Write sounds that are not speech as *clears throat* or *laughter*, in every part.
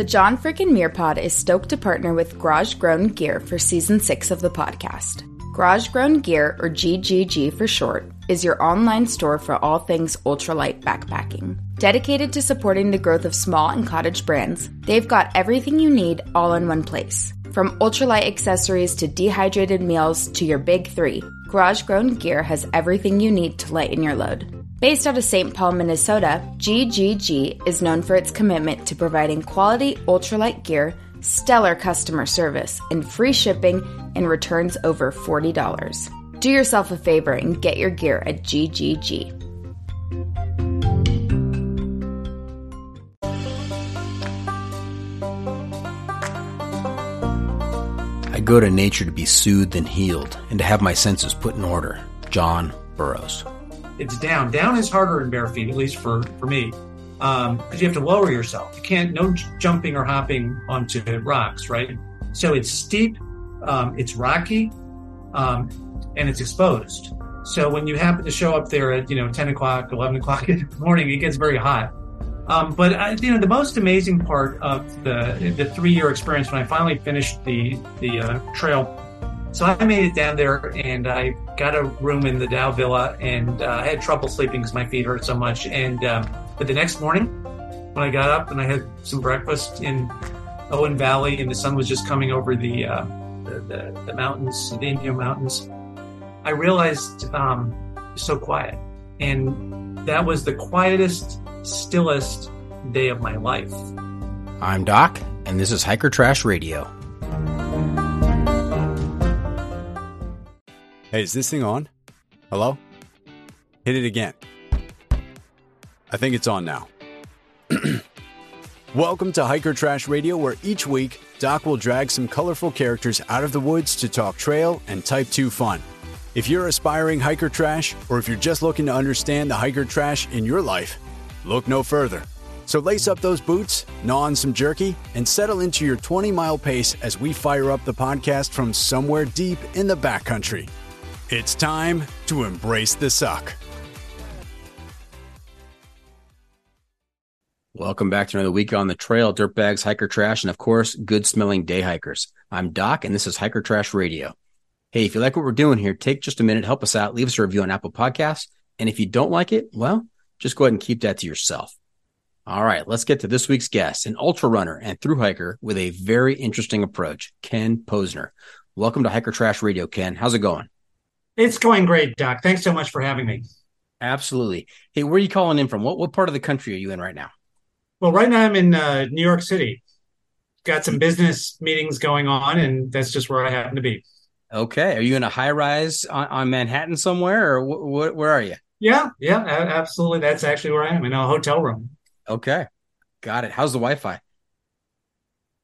The John Frickin' Muir Pod is stoked to partner with Garage Grown Gear for season six of the podcast. Garage Grown Gear, or GGG for short, is your online store for all things ultralight backpacking. Dedicated to supporting the growth of small and cottage brands, they've got everything you need all in one place. From ultralight accessories to dehydrated meals to your big three, Garage Grown Gear has everything you need to lighten your load. Based out of St. Paul, Minnesota, GGG is known for its commitment to providing quality ultralight gear, stellar customer service, and free shipping and returns over $40. Do yourself a favor and get your gear at GGG. I go to nature to be soothed and healed and to have my senses put in order. John Burroughs. It's down. Down is harder in bare feet, at least for, for me, because um, you have to lower yourself. You can't, no jumping or hopping onto rocks, right? So it's steep, um, it's rocky, um, and it's exposed. So when you happen to show up there at, you know, 10 o'clock, 11 o'clock *laughs* in the morning, it gets very hot. Um, but I, you know, the most amazing part of the the three year experience when I finally finished the the uh, trail. So I made it down there and I got a room in the Dow Villa and uh, I had trouble sleeping because my feet hurt so much. And um, but the next morning, when I got up and I had some breakfast in Owen Valley and the sun was just coming over the uh, the, the, the, mountains, the Inyo Mountains, I realized um, so quiet, and that was the quietest stillest day of my life. I'm Doc, and this is Hiker Trash Radio. Hey, is this thing on? Hello? Hit it again. I think it's on now. *clears throat* Welcome to Hiker Trash Radio, where each week Doc will drag some colorful characters out of the woods to talk trail and Type 2 fun. If you're aspiring hiker trash, or if you're just looking to understand the hiker trash in your life, Look no further. So lace up those boots, gnaw on some jerky, and settle into your 20 mile pace as we fire up the podcast from somewhere deep in the backcountry. It's time to embrace the suck. Welcome back to another week on the trail, dirtbags, hiker trash, and of course, good smelling day hikers. I'm Doc, and this is Hiker Trash Radio. Hey, if you like what we're doing here, take just a minute, help us out, leave us a review on Apple Podcasts. And if you don't like it, well, just go ahead and keep that to yourself. All right, let's get to this week's guest, an ultra runner and through hiker with a very interesting approach, Ken Posner. Welcome to Hiker Trash Radio, Ken. How's it going? It's going great, Doc. Thanks so much for having me. Absolutely. Hey, where are you calling in from? What what part of the country are you in right now? Well, right now I'm in uh, New York City. Got some business meetings going on, and that's just where I happen to be. Okay. Are you in a high rise on, on Manhattan somewhere, or wh- wh- where are you? Yeah, yeah, absolutely. That's actually where I am in a hotel room. Okay, got it. How's the Wi-Fi?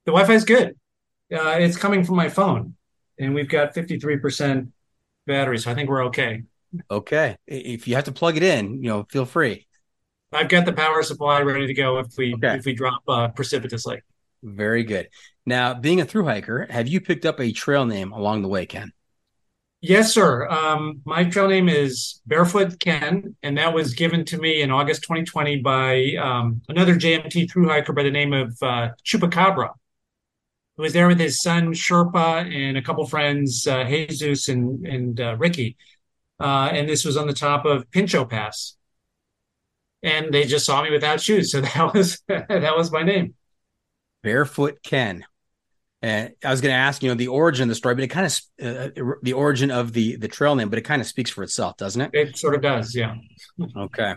The Wi-Fi is good. Uh, it's coming from my phone, and we've got fifty-three percent battery, so I think we're okay. Okay. If you have to plug it in, you know, feel free. I've got the power supply ready to go if we Okay. if we drop uh, precipitously. Very good. Now, being a through hiker, have you picked up a trail name along the way, Ken? Yes, sir. Um, my trail name is Barefoot Ken, and that was given to me in August 2020 by um, another JMT through hiker by the name of uh, Chupacabra, who was there with his son Sherpa and a couple friends, uh, Jesus and and uh, Ricky. Uh, and this was on the top of Pinchot Pass, and they just saw me without shoes, so *laughs* that was *laughs* that was my name. Barefoot Ken. And I was going to ask, you know, the origin of the story, but it kind of uh, the origin of the the trail name, but it kind of speaks for itself, doesn't it? It sort of does, yeah. *laughs* Okay.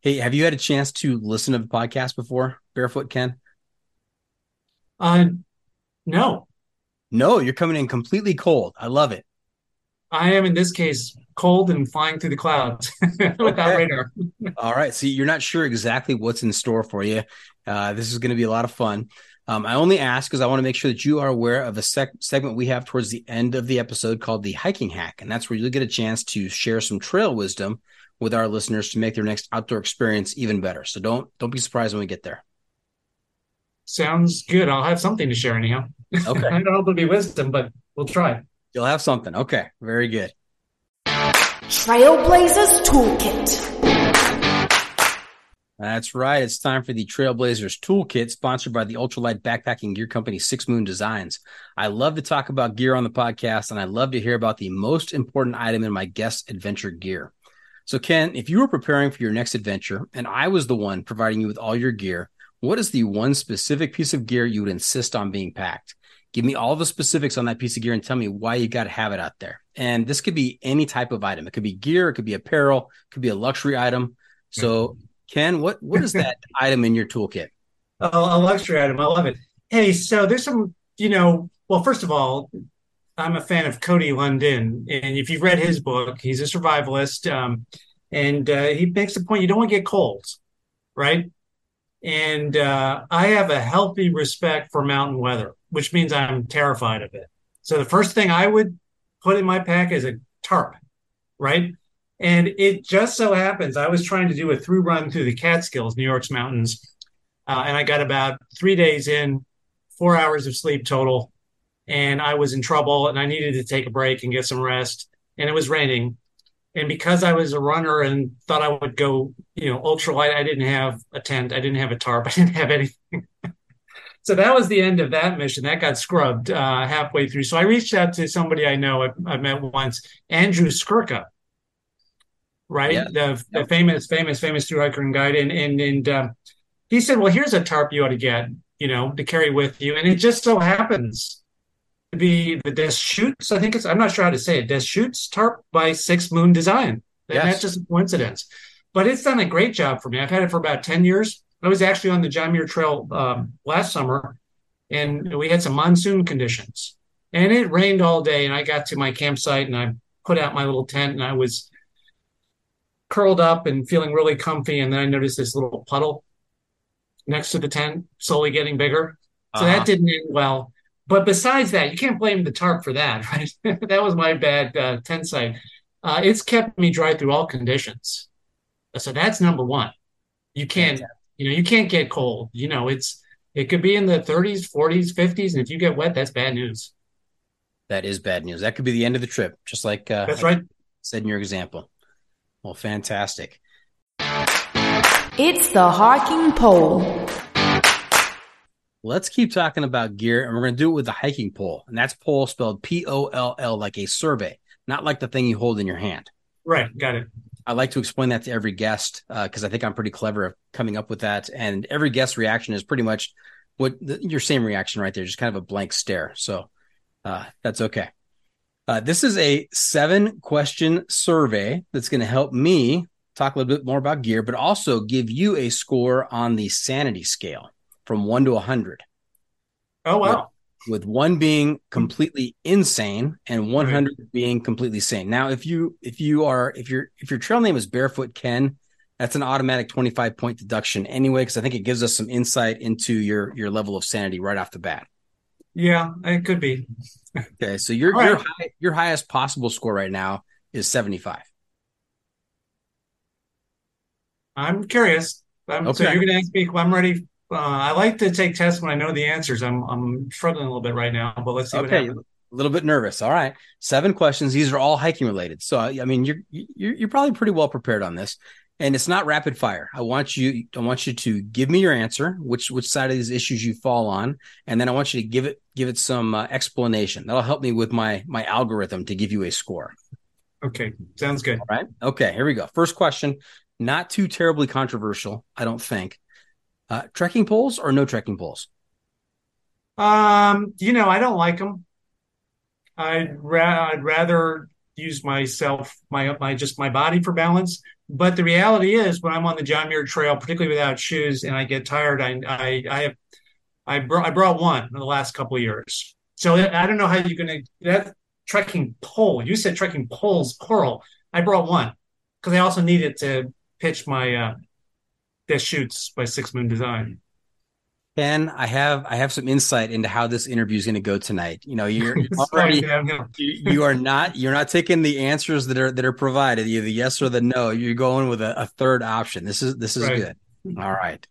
Hey, have you had a chance to listen to the podcast before, Barefoot Ken? Uh, no, No, you're coming in completely cold. I love it. I am in this case cold and flying through the clouds *laughs* without radar. *laughs* All right. See, you're not sure exactly what's in store for you. Uh, this is going to be a lot of fun. Um, I only ask because I want to make sure that you are aware of a sec- segment we have towards the end of the episode called the hiking hack. And that's where you'll get a chance to share some trail wisdom with our listeners to make their next outdoor experience even better. So don't, don't be surprised when we get there. Sounds good. I'll have something to share anyhow. Okay. *laughs* I don't know if it'll be wisdom, but we'll try. You'll have something. Okay. Very good. Trailblazers Toolkit. That's right. It's time for the Trailblazers Toolkit, sponsored by the ultralight backpacking gear company Six Moon Designs. I love to talk about gear on the podcast, and I love to hear about the most important item in my guest adventure gear. So, Ken, if you were preparing for your next adventure and I was the one providing you with all your gear, what is the one specific piece of gear you would insist on being packed? Give me all the specifics on that piece of gear and tell me why you got to have it out there. And this could be any type of item. It could be gear, it could be apparel, it could be a luxury item. So, Ken, what what is that *laughs* item in your toolkit? A, a luxury item. I love it. Hey, so there's some, you know, well, first of all, I'm a fan of Cody Lundin. And if you've read his book, he's a survivalist. Um, and uh, he makes the point you don't want to get colds, right? And uh, I have a healthy respect for mountain weather, which means I'm terrified of it. So the first thing I would put in my pack is a tarp, right? And it just so happens I was trying to do a through run through the Catskills, New York's mountains, uh, and I got about three days in, four hours of sleep total, and I was in trouble, and I needed to take a break and get some rest, and it was raining, and because I was a runner and thought I would go, you know, ultralight, I didn't have a tent, I didn't have a tarp, *laughs* I didn't have anything. *laughs* so that was the end of that mission. That got scrubbed uh, halfway through. So I reached out to somebody I know I, I met once, Andrew Skurka, right? Yeah. The, the famous, famous, famous through hiker and guide, and and and uh, he said, "Well, here's a tarp you ought to get, you know, to carry with you." And it just so happens be the Deschutes. I think it's. I'm not sure how to say it. Deschutes tarp by Six Moon Design. And Yes. that's just a coincidence. But it's done a great job for me. I've had it for about ten years. I was actually on the John Muir Trail um, last summer, and we had some monsoon conditions, and it rained all day. And I got to my campsite, and I put out my little tent, and I was curled up and feeling really comfy. And then I noticed this little puddle next to the tent, slowly getting bigger. So Uh-huh. that didn't end well. But besides that, you can't blame the tarp for that, *laughs* right? that was my bad uh, tent site. Uh, it's kept me dry through all conditions. So that's number one. You can't, you know, you can't get cold. You know, it's it could be in the 30s, 40s, 50s, and if you get wet, that's bad news. That is bad news. That could be the end of the trip, just like uh, That's right. said in your example. Well, fantastic. It's the hiking pole. Let's keep talking about gear, and we're going to do it with the hiking pole, and that's pole spelled P O L L, like a survey, not like the thing you hold in your hand. Right. Got it. I like to explain that to every guest because I think I'm pretty clever at coming up with that, and every guest reaction is pretty much what the, your same reaction right there, just kind of a blank stare. So uh, that's okay. Uh, this is a seven question survey that's going to help me talk a little bit more about gear, but also give you a score on the sanity scale from one to a hundred. Oh, wow. with one being completely insane and 100 being completely sane. Now, if you if you are if your if your trail name is Barefoot Ken, that's an automatic 25 point deduction anyway because I think it gives us some insight into your your level of sanity right off the bat. Yeah, it could be. Okay, so your All your right. high, your highest possible score right now is 75. I'm curious. I'm, So you're going to ask me. I'm ready. Uh, I like to take tests when I know the answers. I'm I'm struggling a little bit right now, but let's see what Okay, happens. a little bit nervous. All right, seven questions. These are all hiking related. So I I mean, you're you're you're probably pretty well prepared on this, and it's not rapid fire. I want you I want you to give me your answer, which which side of these issues you fall on, and then I want you to give it give it some uh, explanation. That'll help me with my my algorithm to give you a score. Okay, sounds good. All right. Okay, here we go. First question, not too terribly controversial, I don't think. Uh, trekking poles or no trekking poles? Um, you know, I don't like them. I'd ra I'd rather use myself, my my just my body for balance. But the reality is, when I'm on the John Muir Trail, particularly without shoes, and I get tired, I I I I brought I brought one in the last couple of years. So I don't know how you're gonna that trekking pole. You said trekking poles, coral. I brought one because I also needed to pitch my uh Deschutes by Six Moon Design. Ken, I have I have some insight into how this interview is going to go tonight. You know, you're *laughs* already you, are not you're not taking the answers that are that are provided, either the yes or the no. You're going with a, a third option. This is this is Right. good. All right.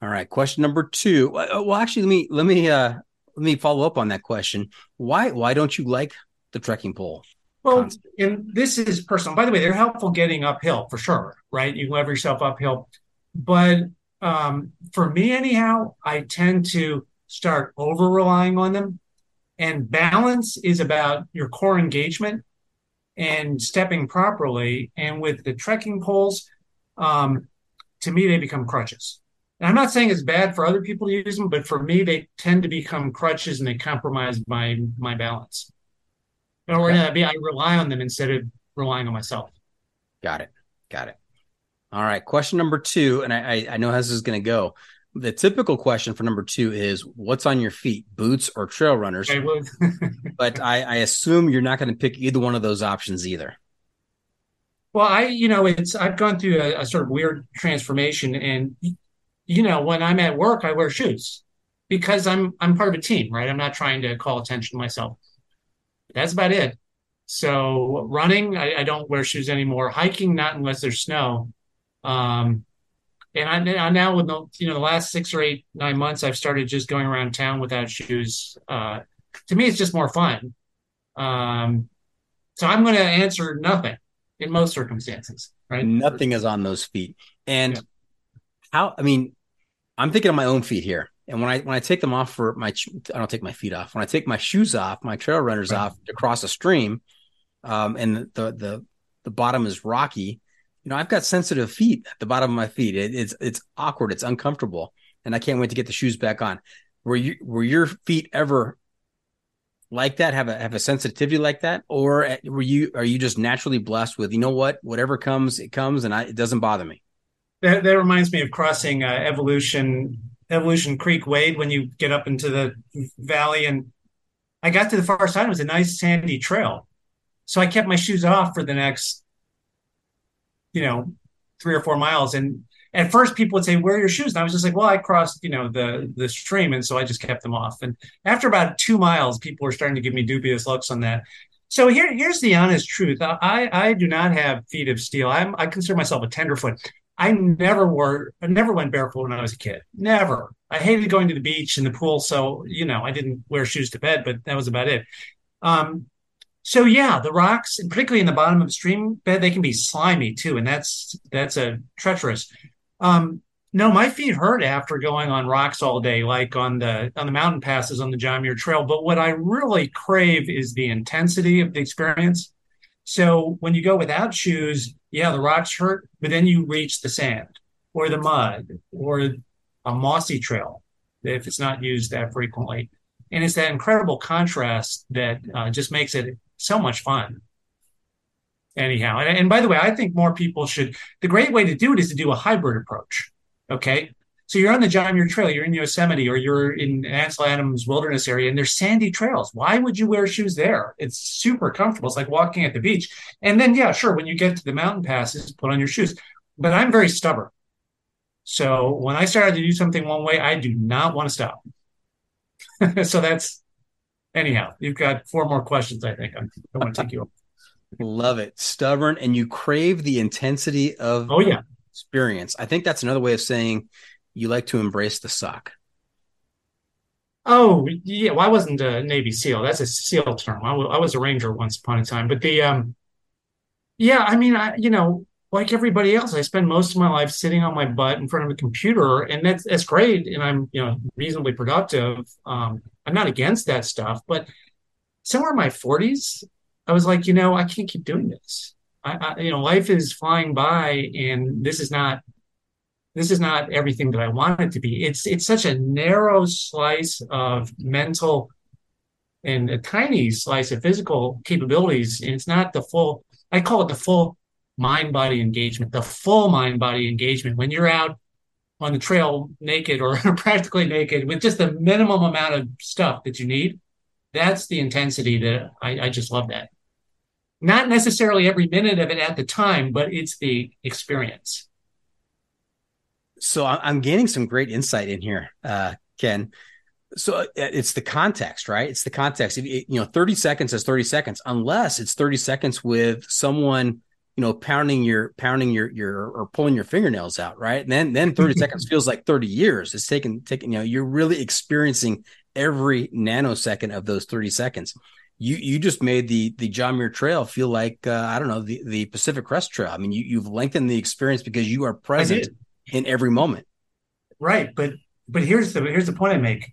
All right. Question number two. Well, well, actually, let me let me uh let me follow up on that question. Why why don't you like the trekking pole? Well, and this is personal. By the way, they're helpful getting uphill for sure, right? You lever yourself uphill. But um, for me, anyhow, I tend to start over relying on them. And balance is about your core engagement and stepping properly. And with the trekking poles, um, to me, they become crutches. And I'm not saying it's bad for other people to use them, but for me, they tend to become crutches and they compromise my my balance. Or Okay. uh, I rely on them instead of relying on myself. Got it. Got it. All right. Question number two, and I I, I know how this is going to go. The typical question for number two is, "What's on your feet, boots or trail runners?" *laughs* But I, I assume you're not going to pick either one of those options either. well, I, you know, it's I've gone through a, a sort of weird transformation, and you know, when I'm at work, I wear shoes because I'm I'm part of a team, right? I'm not trying to call attention to myself. That's about it. So running, I, I don't wear shoes anymore. Hiking, not unless there's snow. Um, and I, I now with the you know the last six or eight nine months, I've started just going around town without shoes. Uh, to me, it's just more fun. Um, so I'm going to answer nothing in most circumstances, right? Nothing is on those feet. And Yeah. how? I mean, I'm thinking of my own feet here. And when I when I take them off for my, I don't take my feet off. When I take my shoes off, my trail runners Right. off to cross a stream, um, and the the the bottom is rocky. You know, I've got sensitive feet at the bottom of my feet. It, it's it's awkward. It's uncomfortable, and I can't wait to get the shoes back on. Were you were your feet ever like that? Have a have a sensitivity like that, or uh, were you are you just naturally blessed with you know what whatever comes it comes and I, it doesn't bother me. That that reminds me of crossing uh, Evolution Evolution Creek Wade when you get up into the valley, and I got to the far side. It was a nice sandy trail, so I kept my shoes off for the next, you know, three or four miles. And at first, people would say, "Where are your shoes?" And I was just like, "Well, I crossed, you know, the the stream, and so I just kept them off." And after about two miles, people were starting to give me dubious looks on that. So here, here's the honest truth. I, I do not have feet of steel. I'm, I consider myself a tenderfoot. I never wore, I never went barefoot when I was a kid. Never. I hated going to the beach and the pool, so you know I didn't wear shoes to bed, but that was about it. Um, so yeah, the rocks, and particularly in the bottom of a stream bed, they can be slimy too, and that's that's a treacherous. Um, no, my feet hurt after going on rocks all day, like on the on the mountain passes on the John Muir Trail. But what I really crave is the intensity of the experience. So when you go without shoes, yeah, the rocks hurt, but then you reach the sand or the mud or a mossy trail if it's not used that frequently. And it's that incredible contrast that uh, just makes it so much fun. Anyhow, and, and by the way, I think more people should. The great way to do it is to do a hybrid approach. Okay. So you're on the John Muir Trail, you're in Yosemite, or you're in Ansel Adams Wilderness area, and there's sandy trails. Why would you wear shoes there? It's super comfortable. It's like walking at the beach. And then, yeah, sure, when you get to the mountain passes, put on your shoes. But I'm very stubborn. So when I started to do something one way, I do not want to stop. *laughs* so that's anyhow. You've got four more questions. I think I don't want to take you. Love it. Stubborn, and you crave the intensity of oh yeah experience. I think that's another way of saying you like to embrace the suck. Oh yeah, well, I wasn't a Navy SEAL. That's a SEAL term. I, w- I was a Ranger once upon a time. But the um, yeah, I mean, I you know, like everybody else, I spend most of my life sitting on my butt in front of a computer, and that's that's great, and I'm you know reasonably productive. Um, I'm not against that stuff, but somewhere in my 40s, I was like, you know, I can't keep doing this. I, I you know, life is flying by, and this is not this is not everything that I want it to be. It's it's such a narrow slice of mental and a tiny slice of physical capabilities, and it's not the full. I call it the full mind body engagement. The full mind body engagement when you're out on the trail naked or *laughs* practically naked with just the minimum amount of stuff that you need. That's the intensity that I, I just love that. Not necessarily every minute of it at the time, but it's the experience so I'm gaining some great insight in here, uh, Ken. So uh, it's the context, right? It's the context. You know, 30 seconds is 30 seconds, unless it's 30 seconds with someone, you know, pounding your pounding your your or pulling your fingernails out, right? And then then 30 *laughs* seconds feels like 30 years. It's taking taking, you know, you're really experiencing every nanosecond of those 30 seconds. You you just made the the John Muir Trail feel like uh, I don't know the the Pacific Crest Trail. I mean, you you've lengthened the experience because you are present in every moment. Right, but but here's the here's the point I make.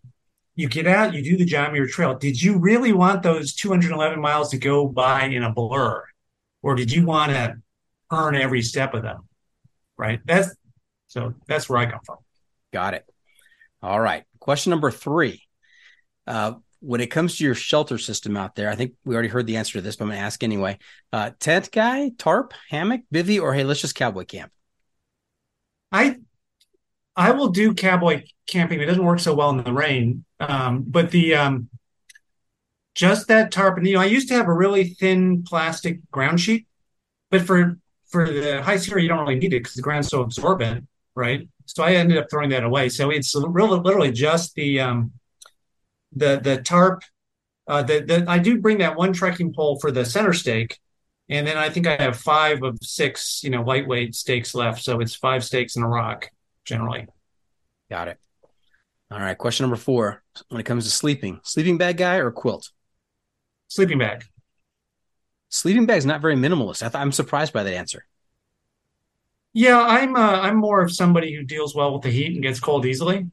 You get out, you do the John Muir Trail. Did you really want those 211 miles to go by in a blur, or did you want to earn every step of them? Right. That's so that's where I come from. Got it. All right. Question number three. Uh, when it comes to your shelter system out there, I think we already heard the answer to this, but I'm going to ask anyway. Uh, tent guy, tarp, hammock, bivy, or hey, let's just cowboy camp? I I will do cowboy camping. It doesn't work so well in the rain, um, but the um, just that tarp. And you know, I used to have a really thin plastic ground sheet, but for for the high Sierra, you don't really need it because the ground's so absorbent, right? So I ended up throwing that away. So it's really literally just the um, the the tarp. Uh, the, the I do bring that one trekking pole for the center stake, and then I think I have five of six, you know, lightweight stakes left. So it's five stakes in a rock generally. Got it. All right. Question number four. When it comes to sleeping, sleeping bag guy or quilt? Sleeping bag. Sleeping bag is not very minimalist. I th- I'm surprised by that answer. Yeah, I'm uh, I'm more of somebody who deals well with the heat and gets cold easily.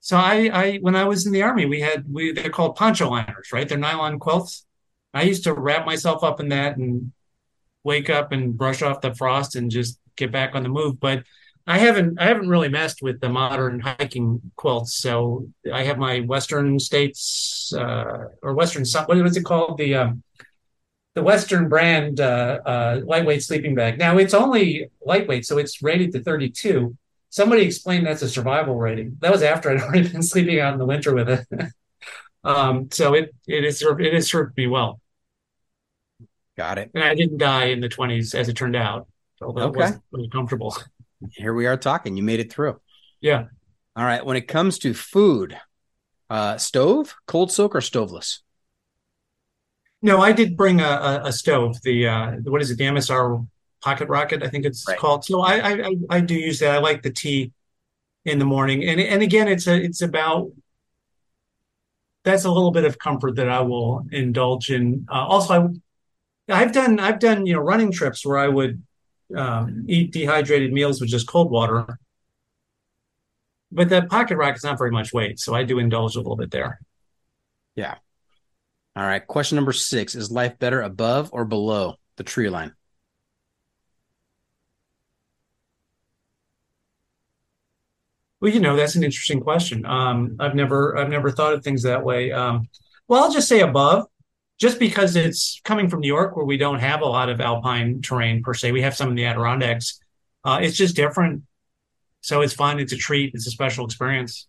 So I, I when I was in the army, we had we they're called poncho liners, right? They're nylon quilts. I used to wrap myself up in that and wake up and brush off the frost and just get back on the move. But I haven't I haven't really messed with the modern hiking quilts. So I have my Western States uh, or Western what is it called the um, the Western brand uh, uh, lightweight sleeping bag. Now it's only lightweight, so it's rated to 32. Somebody explained that's a survival rating. That was after *laughs* I'd already been sleeping out in the winter with it. *laughs* Um, so it it is it has served me well. Got it. And I didn't die in the twenties, as it turned out. Although okay. it wasn't really comfortable. Here we are talking. You made it through. Yeah. All right. When it comes to food, uh, stove, cold soak, or stoveless? No, I did bring a, a, a stove. The uh, what is it? The MSR Pocket Rocket, I think it's right. called. So I, I I do use that. I like the tea in the morning, and and again, it's a it's about that's a little bit of comfort that I will indulge in. Uh, also, I, I've done I've done you know running trips where I would um, eat dehydrated meals with just cold water, but the pocket rocket is not very much weight, so I do indulge a little bit there. Yeah. All right. Question number six: Is life better above or below the tree line? Well, you know, that's an interesting question. Um, I've never, I've never thought of things that way. Um, well, I'll just say above, just because it's coming from New York, where we don't have a lot of alpine terrain per se. We have some in the Adirondacks. Uh, it's just different. So it's fun. It's a treat. It's a special experience.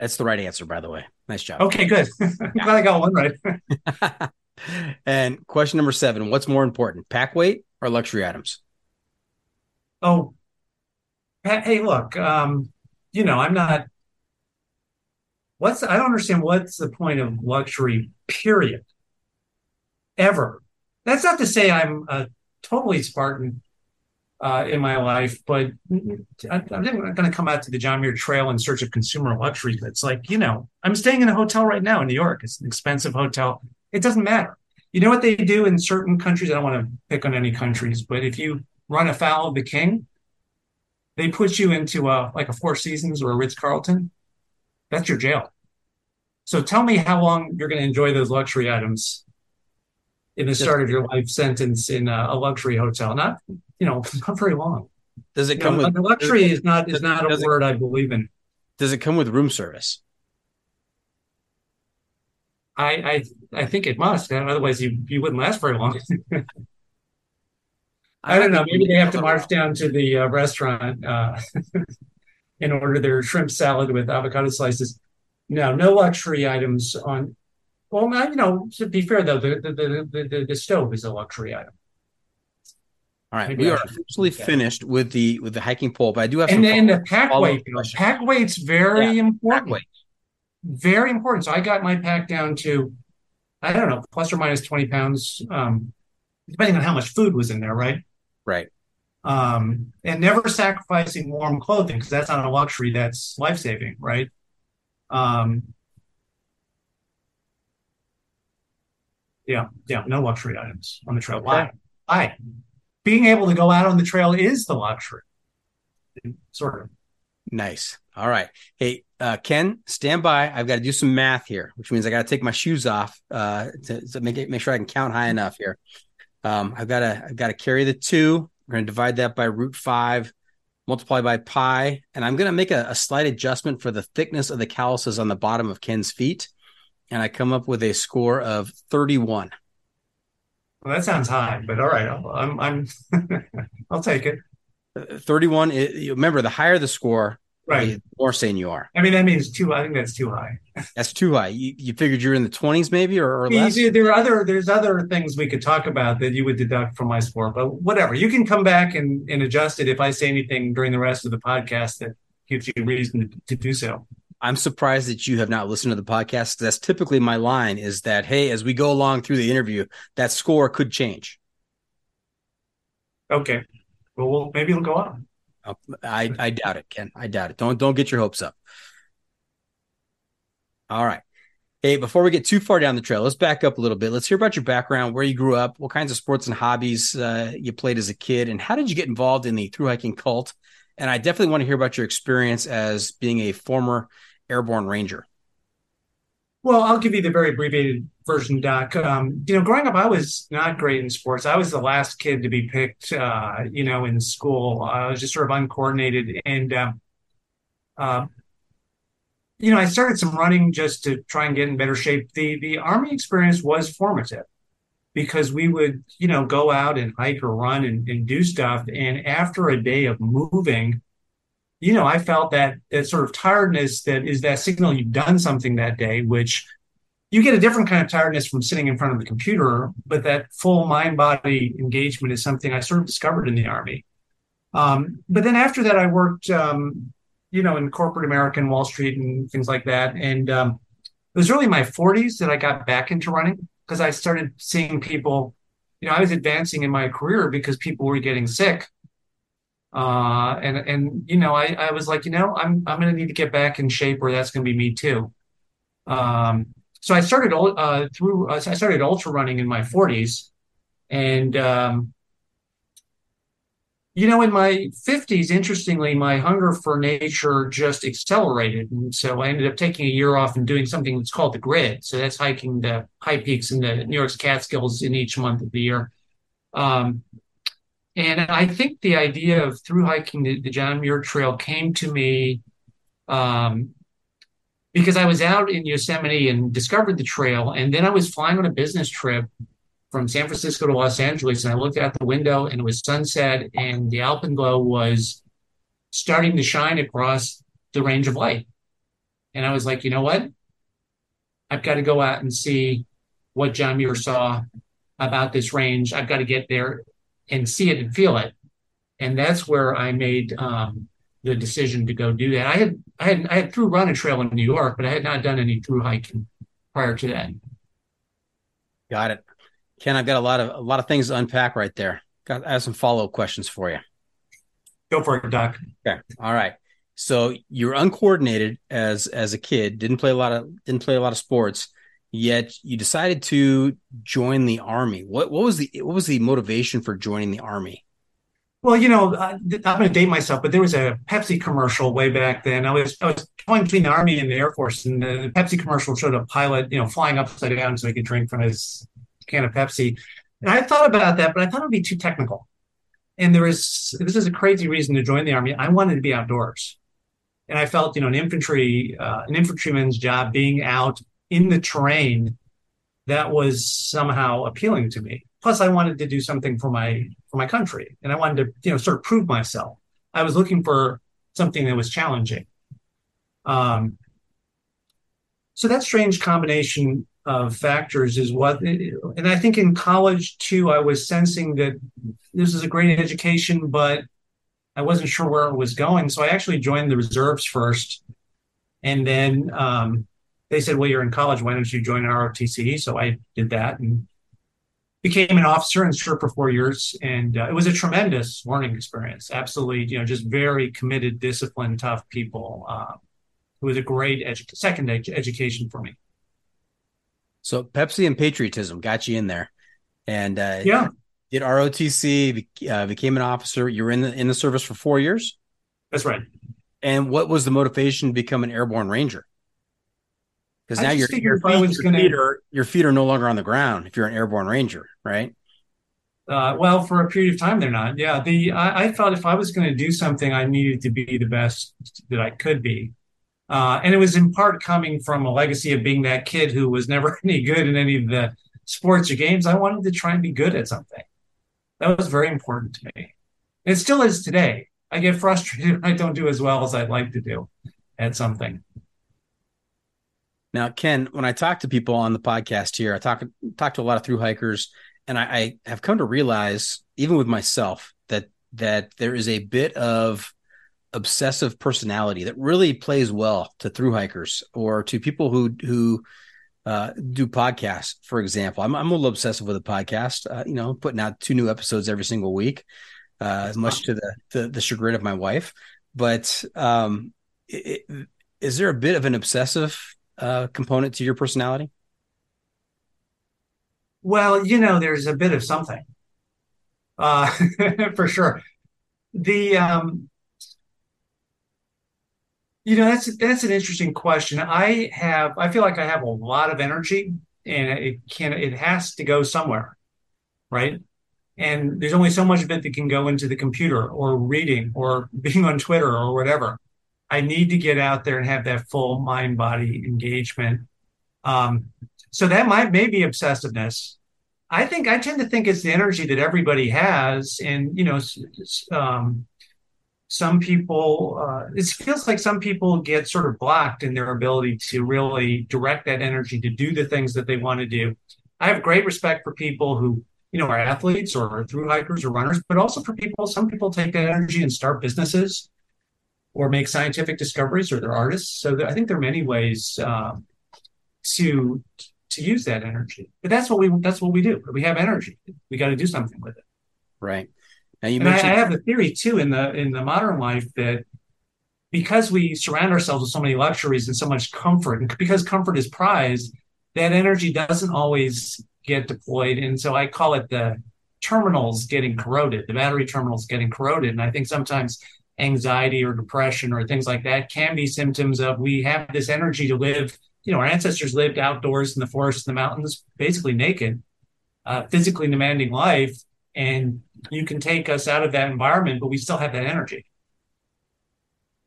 That's the right answer, by the way. Nice job. Okay, good. *laughs* Glad I got one right. *laughs* and question number seven: What's more important, pack weight or luxury items? Oh, hey, look, um, you know, I'm not. What's I don't understand what's the point of luxury, period. Ever. that's not to say I'm a totally Spartan uh, in my life, but I, I'm not going to come out to the John Muir Trail in search of consumer luxury. It's like, you know, I'm staying in a hotel right now in New York. It's an expensive hotel. It doesn't matter. You know what they do in certain countries? I don't want to pick on any countries, but if you run afoul of the king, they put you into a like a Four Seasons or a Ritz Carlton. That's your jail. So tell me how long you're going to enjoy those luxury items in the start of your life sentence in a, a luxury hotel. Not, you know, *laughs* not very long. Does it You come know, with luxury is not is not a does it- word I believe in. Does it come with room service? I I I think it must. Otherwise, you you wouldn't last very long. *laughs* I don't know. Maybe they have to march down to the uh, restaurant uh, *laughs* and order their shrimp salad with avocado slices. No, no luxury items on. Well, you know, to be fair though, the the, the the the stove is a luxury item. All right, Maybe we I are officially finished with the with the hiking pole, but I do have And the, and the pack weight, questions. pack weight's very Yeah, important. Weight. Very important. So I got my pack down to, I don't know, plus or minus 20 pounds, um, depending on how much food was in there, right? Right. Um, and never sacrificing warm clothing because that's not a luxury, that's life saving, right? Um, yeah, yeah, no luxury items on the trail. Why? Why? Being able to go out on the trail is the luxury, sort of. Nice. All right. Hey, uh, Ken, stand by. I've got to do some math here, which means I got to take my shoes off uh, to, to make it make sure I can count high enough here. Um, I've got to I've got to carry the two. We're going to divide that by root five, multiply by pi, and I'm going to make a, a slight adjustment for the thickness of the calluses on the bottom of Ken's feet, and I come up with a score of 31. Well, that sounds high, but all right, I'll, I'm I'm *laughs* I'll take it. Uh, 31. Remember, the higher the score, Right. the more sane you are. I mean, that means too. I think that's too high. *laughs* That's too high. You, you figured you're in the 20s, maybe, or, or less. There there are other there's other things we could talk about that you would deduct from my score, but whatever. You can come back and, and adjust it if I say anything during the rest of the podcast that gives you reason to, to do so. I'm surprised that you have not listened to the podcast. That's typically my line is that, hey, as we go along through the interview, that score could change. Okay. Well, we'll maybe it'll go up. I, I doubt it, Ken. I doubt it. Don't don't get your hopes up. All right. Hey, before we get too far down the trail, let's back up a little bit. Let's hear about your background, where you grew up, what kinds of sports and hobbies uh, you played as a kid, and how did you get involved in the through hiking cult? And I definitely want to hear about your experience as being a former airborne ranger. Well, I'll give you the very abbreviated version. Um, you know, growing up, I was not great in sports. I was the last kid to be picked, uh, you know, in school. I was just sort of uncoordinated. And, um, uh, you know, I started some running just to try and get in better shape. The, the Army experience was formative because we would, you know, go out and hike or run and, and do stuff. And after a day of moving, you know, I felt that that sort of tiredness that is that signal you've done something that day, which you get a different kind of tiredness from sitting in front of the computer, but that full mind body engagement is something I sort of discovered in the army. Um, but then after that, I worked, um, you know, in corporate America and Wall Street and things like that. And um, it was really my 40s that I got back into running because I started seeing people, you know, I was advancing in my career because people were getting sick. Uh, and and you know, I, I was like, you know, I'm I'm going to need to get back in shape, or that's going to be me too. Um, so I started uh, through I started ultra running in my 40s, and um, you know, in my 50s, interestingly, my hunger for nature just accelerated, and so I ended up taking a year off and doing something that's called the grid. So that's hiking the high peaks in the New York's Catskills in each month of the year. Um, and I think the idea of through hiking the, the John Muir Trail came to me um, because I was out in Yosemite and discovered the trail. And then I was flying on a business trip from San Francisco to Los Angeles. And I looked out the window and it was sunset and the alpenglow was starting to shine across the range of light. And I was like, you know what? I've got to go out and see what John Muir saw about this range. I've got to get there and see it and feel it. And that's where I made um, the decision to go do that. I had I had I had through run a trail in New York, but I had not done any through hiking prior to that. Got it. Ken, I've got a lot of a lot of things to unpack right there. Got I have some follow up questions for you. Go for it, Doc. Okay. All right. So you're uncoordinated as as a kid, didn't play a lot of didn't play a lot of sports, yet you decided to join the army. What what was the what was the motivation for joining the army? Well, you know, I, am going to date myself, but there was a Pepsi commercial way back then. I was I was going between the Army and the Air Force, and the Pepsi commercial showed a pilot, you know, flying upside down so he could drink from his can of Pepsi. And I thought about that, but I thought it would be too technical. And there is this is a crazy reason to join the Army. I wanted to be outdoors, and I felt, you know, an infantry uh, an infantryman's job being out in the terrain that was somehow appealing to me. Plus, I wanted to do something for my for my country, and I wanted to you know sort of prove myself. I was looking for something that was challenging. Um, so that strange combination of factors is what, and I think in college too, I was sensing that this is a great education, but I wasn't sure where it was going. So I actually joined the reserves first, and then um, they said, "Well, you're in college. Why don't you join ROTC?" So I did that and became an officer and served for four years. And uh, it was a tremendous learning experience. Absolutely, you know, just very committed, disciplined, tough people. Uh, it was a great edu- second ed- education for me. So Pepsi and patriotism got you in there, and uh, yeah, did ROTC, uh, became an officer. You were in the in the service for four years. That's right. And what was the motivation to become an airborne ranger? Because now your, your, feet, your, gonna... feet are, your feet are no longer on the ground if you're an airborne ranger, right? Uh, well, for a period of time, they're not. Yeah, the I, I thought if I was going to do something, I needed to be the best that I could be, uh, and it was in part coming from a legacy of being that kid who was never *laughs* any good in any of the sports or games. I wanted to try and be good at something. That was very important to me. It still is today. I get frustrated *laughs* I don't do as well as I'd like to do at something. Now, Ken, when I talk to people on the podcast here, I talk talk to a lot of through hikers, and I, I have come to realize, even with myself, that that there is a bit of obsessive personality that really plays well to through hikers or to people who who uh, do podcasts. For example, I'm I'm a little obsessive with a podcast. Uh, you know, putting out two new episodes every single week, uh, much to the, the, the chagrin of my wife. But um, it, it, is there a bit of an obsessive uh, component to your personality? Well, you know, there's a bit of something, uh, *laughs* for sure. The um, you know that's that's an interesting question. I have I feel like I have a lot of energy, and it can it has to go somewhere, right? And there's only so much of it that can go into the computer or reading or being on Twitter or whatever. I need to get out there and have that full mind body engagement. Um, so that might maybe obsessiveness. I think I tend to think it's the energy that everybody has, and you know, um, some people. Uh, it feels like some people get sort of blocked in their ability to really direct that energy to do the things that they want to do. I have great respect for people who you know are athletes or through hikers or runners, but also for people. Some people take that energy and start businesses or make scientific discoveries or they're artists. So I think there are many ways um, to to use that energy. But that's what we that's what we do. We have energy. We got to do something with it. Right. Now you and mentioned- I, I have the theory too in the in the modern life that because we surround ourselves with so many luxuries and so much comfort, and because comfort is prized, that energy doesn't always get deployed. And so I call it the terminals getting corroded, the battery terminals getting corroded. And I think sometimes anxiety or depression or things like that can be symptoms of we have this energy to live. You know, our ancestors lived outdoors in the forests and the mountains, basically naked, uh, physically demanding life. And you can take us out of that environment, but we still have that energy.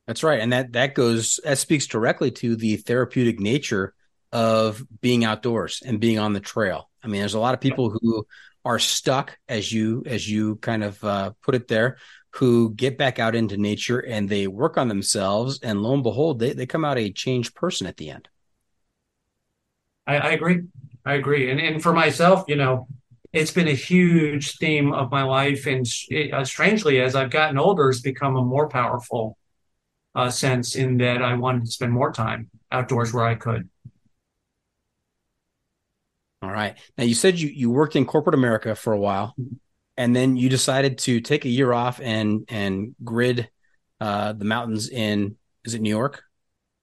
That's right. And that that goes that speaks directly to the therapeutic nature of being outdoors and being on the trail. I mean, there's a lot of people who are stuck as you as you kind of uh, put it there who get back out into nature and they work on themselves and lo and behold they, they come out a changed person at the end. I, I agree. I agree. And, and for myself you know it's been a huge theme of my life. And it, uh, strangely as i've gotten older it's become a more powerful uh, sense in that i wanted to spend more time outdoors where i could. All right. Now you said you you worked in corporate America for a while, and then you decided to take a year off and and grid uh, the mountains in is it New York?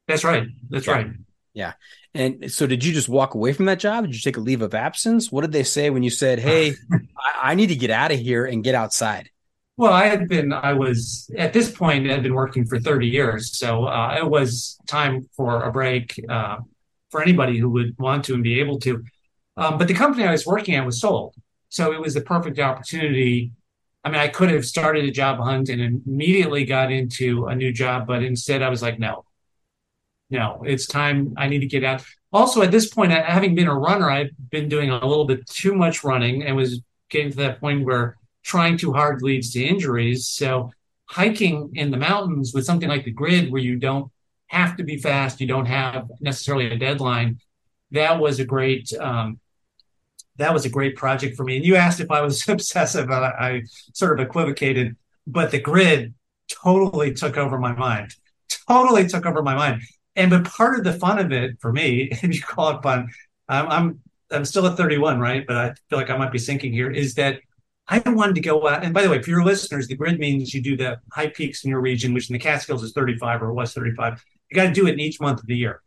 That's right. That's Yeah. right. Yeah. And so did you just walk away from that job? Did you take a leave of absence? What did they say when you said, "Hey, *laughs* I, I need to get out of here and get outside"? Well, I had been, I was at this point, I had been working for 30 years. So uh, it was time for a break uh, for anybody who would want to and be able to. Um, but the company I was working at was sold. So it was the perfect opportunity. I mean, I could have started a job hunt and immediately got into a new job, but instead I was like, no, no, it's time. I need to get out. Also, at this point, having been a runner, I've been doing a little bit too much running and was getting to that point where trying too hard leads to injuries. So hiking in the mountains with something like the grid where you don't have to be fast, you don't have necessarily a deadline. That was a great, um, that was a great project for me. And you asked if I was *laughs* obsessive. I, I sort of equivocated, but the grid totally took over my mind. Totally took over my mind. And but part of the fun of it for me, *laughs* if you call it fun, I'm I'm, I'm still at 31, right? But I feel like I might be sinking here. Is that I wanted to go out. And by the way, for your listeners, the grid means you do the high peaks in your region, which in the Catskills is 35 or was 35. You got to do it in each month of the year.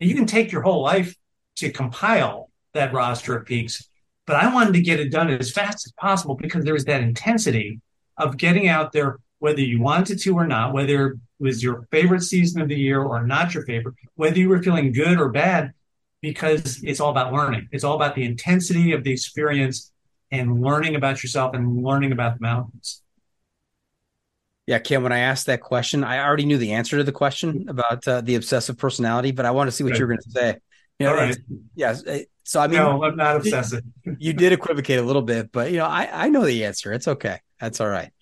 And you can take your whole life to compile that roster of peaks. But I wanted to get it done as fast as possible because there was that intensity of getting out there, whether you wanted to or not, whether it was your favorite season of the year or not your favorite, whether you were feeling good or bad, because it's all about learning. It's all about the intensity of the experience and learning about yourself and learning about the mountains. Yeah, Ken, when I asked that question, I already knew the answer to the question about uh, the obsessive personality, but I want to see what Right. you were going to say. You know, All right. Yes. uh, So, I mean, no, I'm not obsessive. you did equivocate a little bit, but you know, I, I know the answer. It's okay. That's all right.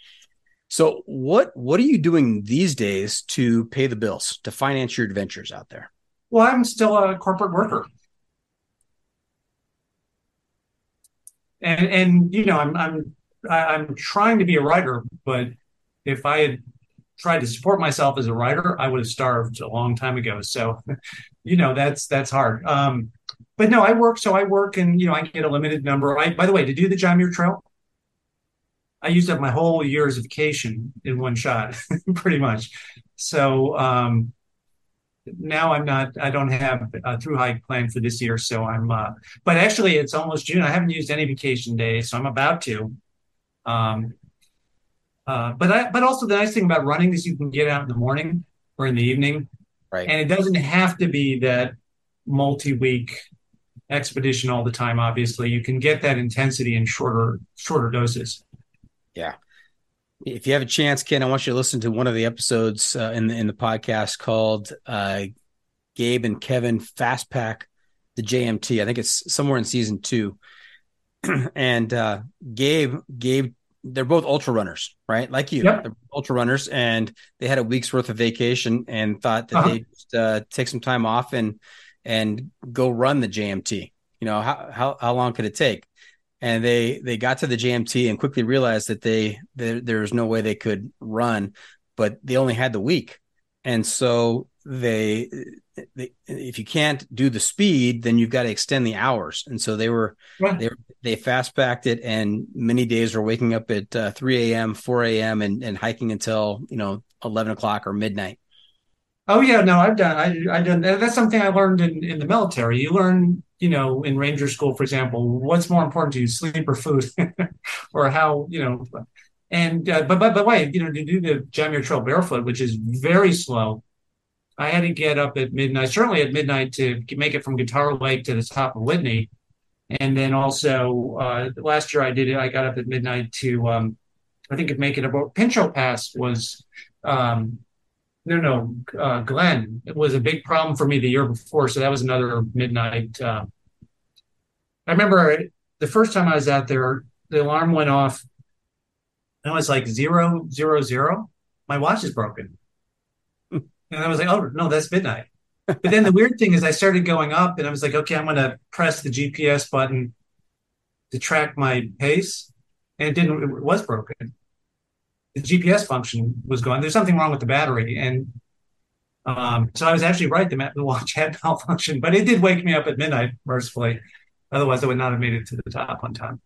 So what what are you doing these days to pay the bills, to finance your adventures out there? Well, I'm still a corporate worker. And and you know, I'm I'm I'm trying to be a writer, but if I had tried to support myself as a writer, I would have starved a long time ago. So, you know, that's that's hard. Um, but no, I work. So I work, and you know, I get a limited number. I, by the way, to do the John Muir Trail, I used up my whole year's vacation in one shot, *laughs* pretty much. So um, now I'm not. I don't have a through hike plan for this year. So I'm. Uh, but actually, it's almost June. I haven't used any vacation days, so I'm about to. Um, uh, but I, but also the nice thing about running is you can get out in the morning or in the evening, Right. and it doesn't have to be that multi-week expedition all the time. Obviously, you can get that intensity in shorter shorter doses. Yeah. If you have a chance, Ken, I want you to listen to one of the episodes uh, in the in the podcast called uh, "Gabe and Kevin Fast Pack the JMT." I think it's somewhere in season two. *clears throat* and uh, Gabe, Gabe, they're both ultra runners, right? Like you, Yep. they're ultra runners, and they had a week's worth of vacation and thought that Uh-huh. they'd just, uh, take some time off and and go run the JMT. You know how how how long could it take? and they they got to the JMT and quickly realized that they there was no way they could run, but they only had the week, and so they, they if you can't do the speed, then you've got to extend the hours, and so they were Right. they they fast packed it, and many days were waking up at uh, 3 a.m., 4 a.m., and and hiking until you know 11 o'clock or midnight. Oh yeah, no, I've done. I I done. That's something I learned in in the military. You learn, you know, in Ranger School, for example, what's more important to you, sleep or food, *laughs* or how you know. And uh, but but but wait, you know, to do the John Muir Trail barefoot, which is very slow. I had to get up at midnight, certainly at midnight, to make it from Guitar Lake to the top of Whitney, and then also uh, last year I did it. I got up at midnight to, um, I think, make it about Pinchot Pass was. Um, no, no, uh, Glen. It was a big problem for me the year before, so that was another midnight. Uh, I remember the first time I was out there, the alarm went off, and it was like zero, zero, zero. My watch is broken, and I was like, "Oh no, that's midnight." But then the weird thing is, I started going up, and I was like, "Okay, I'm going to press the GPS button to track my pace," and it didn't. It was broken the GPS function was gone. There's something wrong with the battery, and um, so I was actually right. The, the *laughs* watch had malfunction, but it did wake me up at midnight, mercifully. Otherwise, I would not have made it to the top on time.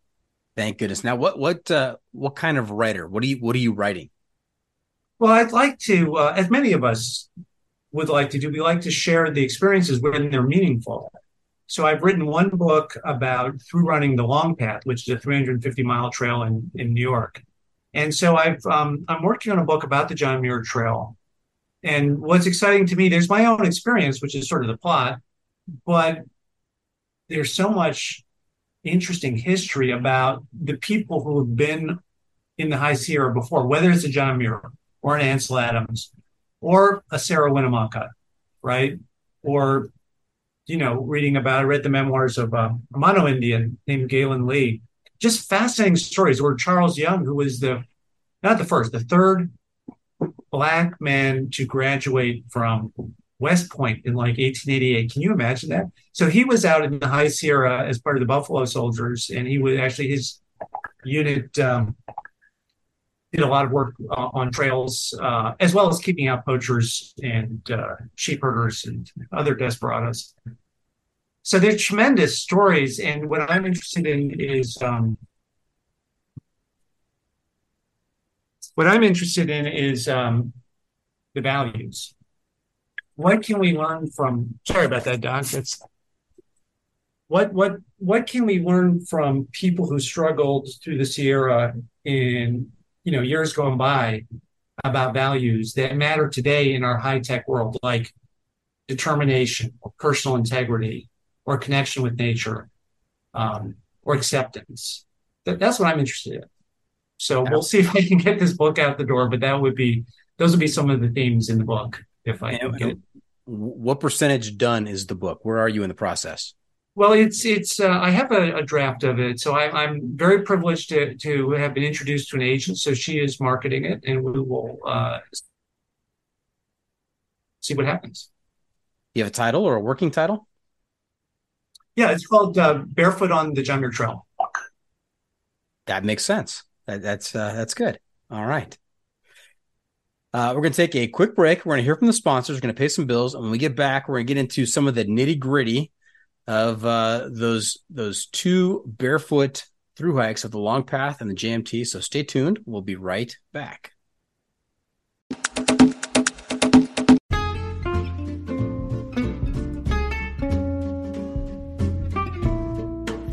Thank goodness. Now, what what uh, what kind of writer? What are you what are you writing? Well, I'd like to, uh, as many of us would like to do, we like to share the experiences when they're meaningful. So I've written one book about through running the Long Path, which is a 350 mile trail in in New York. And so I've um, I'm working on a book about the John Muir Trail. And what's exciting to me, there's my own experience, which is sort of the plot, but there's so much interesting history about the people who have been in the High Sierra before, whether it's a John Muir or an Ansel Adams or a Sarah Winnemucca, right? Or, you know, reading about, I read the memoirs of a Mono Indian named Gaylen Lee. Just fascinating stories. Or Charles Young, who was the, not the first, the third black man to graduate from West Point in like 1888. Can you imagine that? So he was out in the High Sierra as part of the Buffalo Soldiers, and he was actually his unit um, did a lot of work uh, on trails, uh, as well as keeping out poachers and uh, sheep herders and other desperados. So they're tremendous stories, and what I'm interested in is um, what I'm interested in is um, the values what can we learn from sorry about that don what what what can we learn from people who struggled through the sierra in you know years going by about values that matter today in our high-tech world like determination or personal integrity or connection with nature um, or acceptance that, that's what i'm interested in so we'll see if i can get this book out the door but that would be those would be some of the themes in the book if I and, can What percentage done is the book? Where are you in the process? Well, it's it's. Uh, I have a, a, draft of it, so I, am very privileged to to have been introduced to an agent. So she is marketing it, and we will uh, see what happens. You have a title or a working title? Yeah, it's called uh, "Barefoot on the Muir Trail." That makes sense. That, that's uh, that's good. All right. Uh, we're going to take a quick break. We're going to hear from the sponsors. We're going to pay some bills, and when we get back, we're going to get into some of the nitty gritty of uh, those those two barefoot through hikes of the long path and the JMT. So stay tuned. We'll be right back.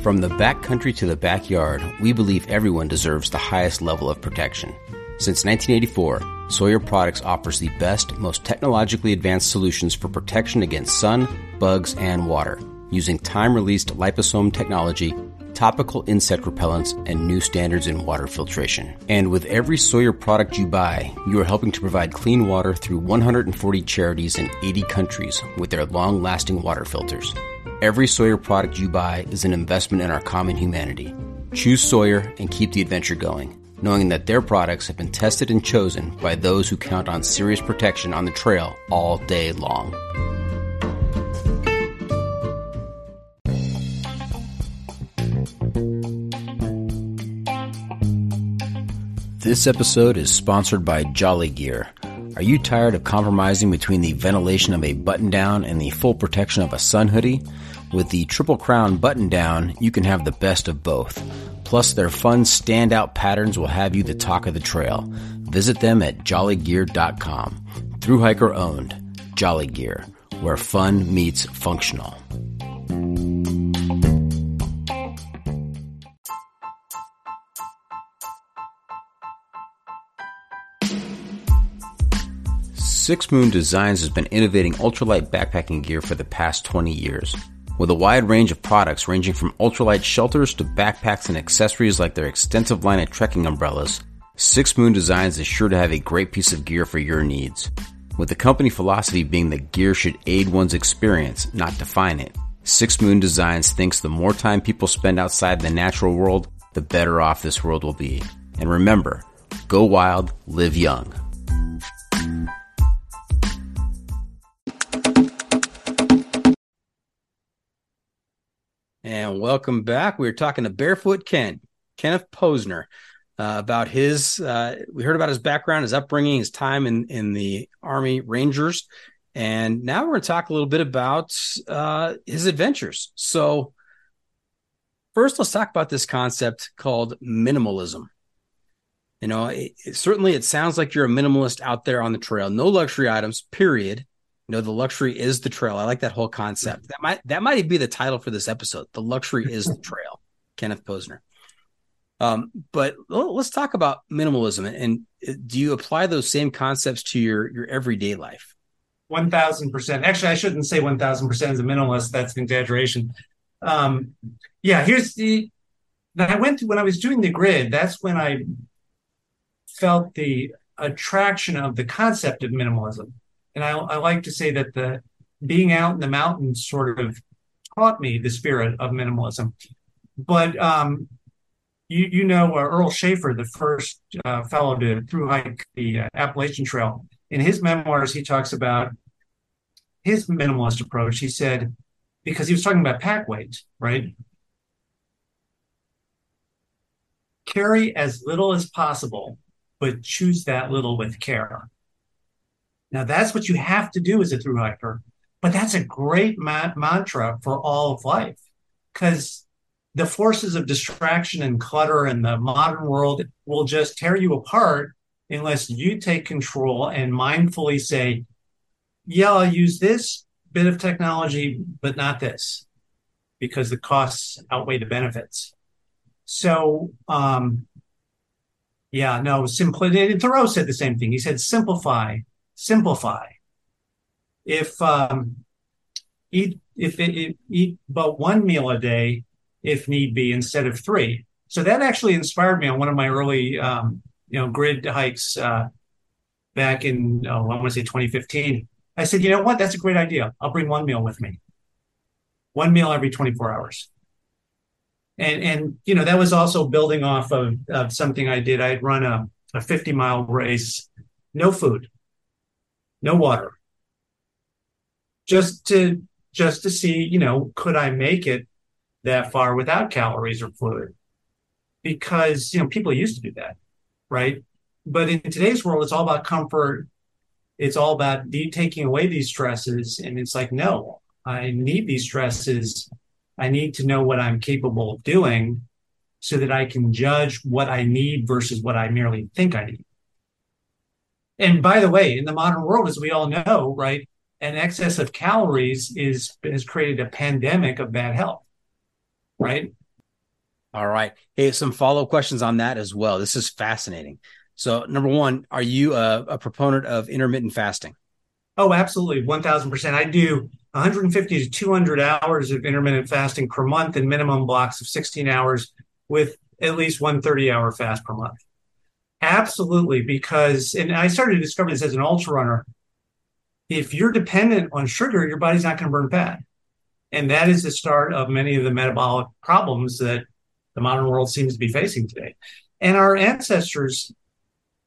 From the backcountry to the backyard, we believe everyone deserves the highest level of protection. Since 1984, Sawyer Products offers the best, most technologically advanced solutions for protection against sun, bugs, and water, using time released liposome technology, topical insect repellents, and new standards in water filtration. And with every Sawyer product you buy, you are helping to provide clean water through 140 charities in 80 countries with their long lasting water filters. Every Sawyer product you buy is an investment in our common humanity. Choose Sawyer and keep the adventure going knowing that their products have been tested and chosen by those who count on serious protection on the trail all day long. This episode is sponsored by Jolly Gear. Are you tired of compromising between the ventilation of a button down and the full protection of a sun hoodie? With the Triple Crown button down, you can have the best of both Plus, their fun standout patterns will have you the talk of the trail. Visit them at jollygear.com. Through hiker owned, Jolly Gear, where fun meets functional. Six Moon Designs has been innovating ultralight backpacking gear for the past 20 years. With a wide range of products ranging from ultralight shelters to backpacks and accessories like their extensive line of trekking umbrellas, Six Moon Designs is sure to have a great piece of gear for your needs. With the company philosophy being that gear should aid one's experience, not define it, Six Moon Designs thinks the more time people spend outside the natural world, the better off this world will be. And remember, go wild, live young. And welcome back. We were talking to Barefoot Ken, Kenneth Posner, uh, about his. Uh, we heard about his background, his upbringing, his time in in the Army Rangers, and now we're going to talk a little bit about uh, his adventures. So, First, let's talk about this concept called minimalism. You know, it, it, certainly it sounds like you're a minimalist out there on the trail. No luxury items, period. You know, the luxury is the trail. I like that whole concept. That might that might be the title for this episode. The luxury *laughs* is the trail. Kenneth Posner. Um, but let's talk about minimalism and uh, do you apply those same concepts to your your everyday life? One thousand percent. Actually, I shouldn't say one thousand percent as a minimalist. That's an exaggeration. Um, yeah, here's the. That I went to when I was doing the grid. That's when I felt the attraction of the concept of minimalism, and I, I like to say that the being out in the mountains sort of taught me the spirit of minimalism. But um, you, you know uh, Earl Shaffer, the first uh, fellow to through hike the uh, Appalachian Trail. In his memoirs, he talks about his minimalist approach. He said, because he was talking about pack weight, right? Carry as little as possible, but choose that little with care. Now, that's what you have to do as a through hiker, but that's a great ma- mantra for all of life because the forces of distraction and clutter in the modern world will just tear you apart unless you take control and mindfully say, yeah, I'll use this bit of technology, but not this because the costs outweigh the benefits. So, um, yeah, no, simply, Thoreau said the same thing. He said, simplify, simplify. If, um, eat, if it, eat but one meal a day, if need be, instead of three. So that actually inspired me on one of my early, um, you know, grid hikes uh, back in, oh, I want to say 2015. I said, you know what? That's a great idea. I'll bring one meal with me. One meal every 24 hours. And, and you know, that was also building off of, of something I did. I'd run a, a 50 mile race, no food, no water, just to, just to see, you know, could I make it that far without calories or fluid? Because you know people used to do that right? But in today's world it's all about comfort. It's all about de- taking away these stresses. And it's like no i need these stresses. I need to know what i'm capable of doing so that i can judge what i need versus what i merely think i need and by the way in the modern world as we all know right an excess of calories is has created a pandemic of bad health right? All right. Hey, some follow up questions on that as well. This is fascinating. So, number one, are you a, a proponent of intermittent fasting? Oh, absolutely. 1000%. I do 150 to 200 hours of intermittent fasting per month in minimum blocks of 16 hours with at least one 30 hour fast per month. Absolutely. Because, and I started to discover this as an ultra runner. If you're dependent on sugar, your body's not going to burn fat. And that is the start of many of the metabolic problems that the modern world seems to be facing today. And our ancestors,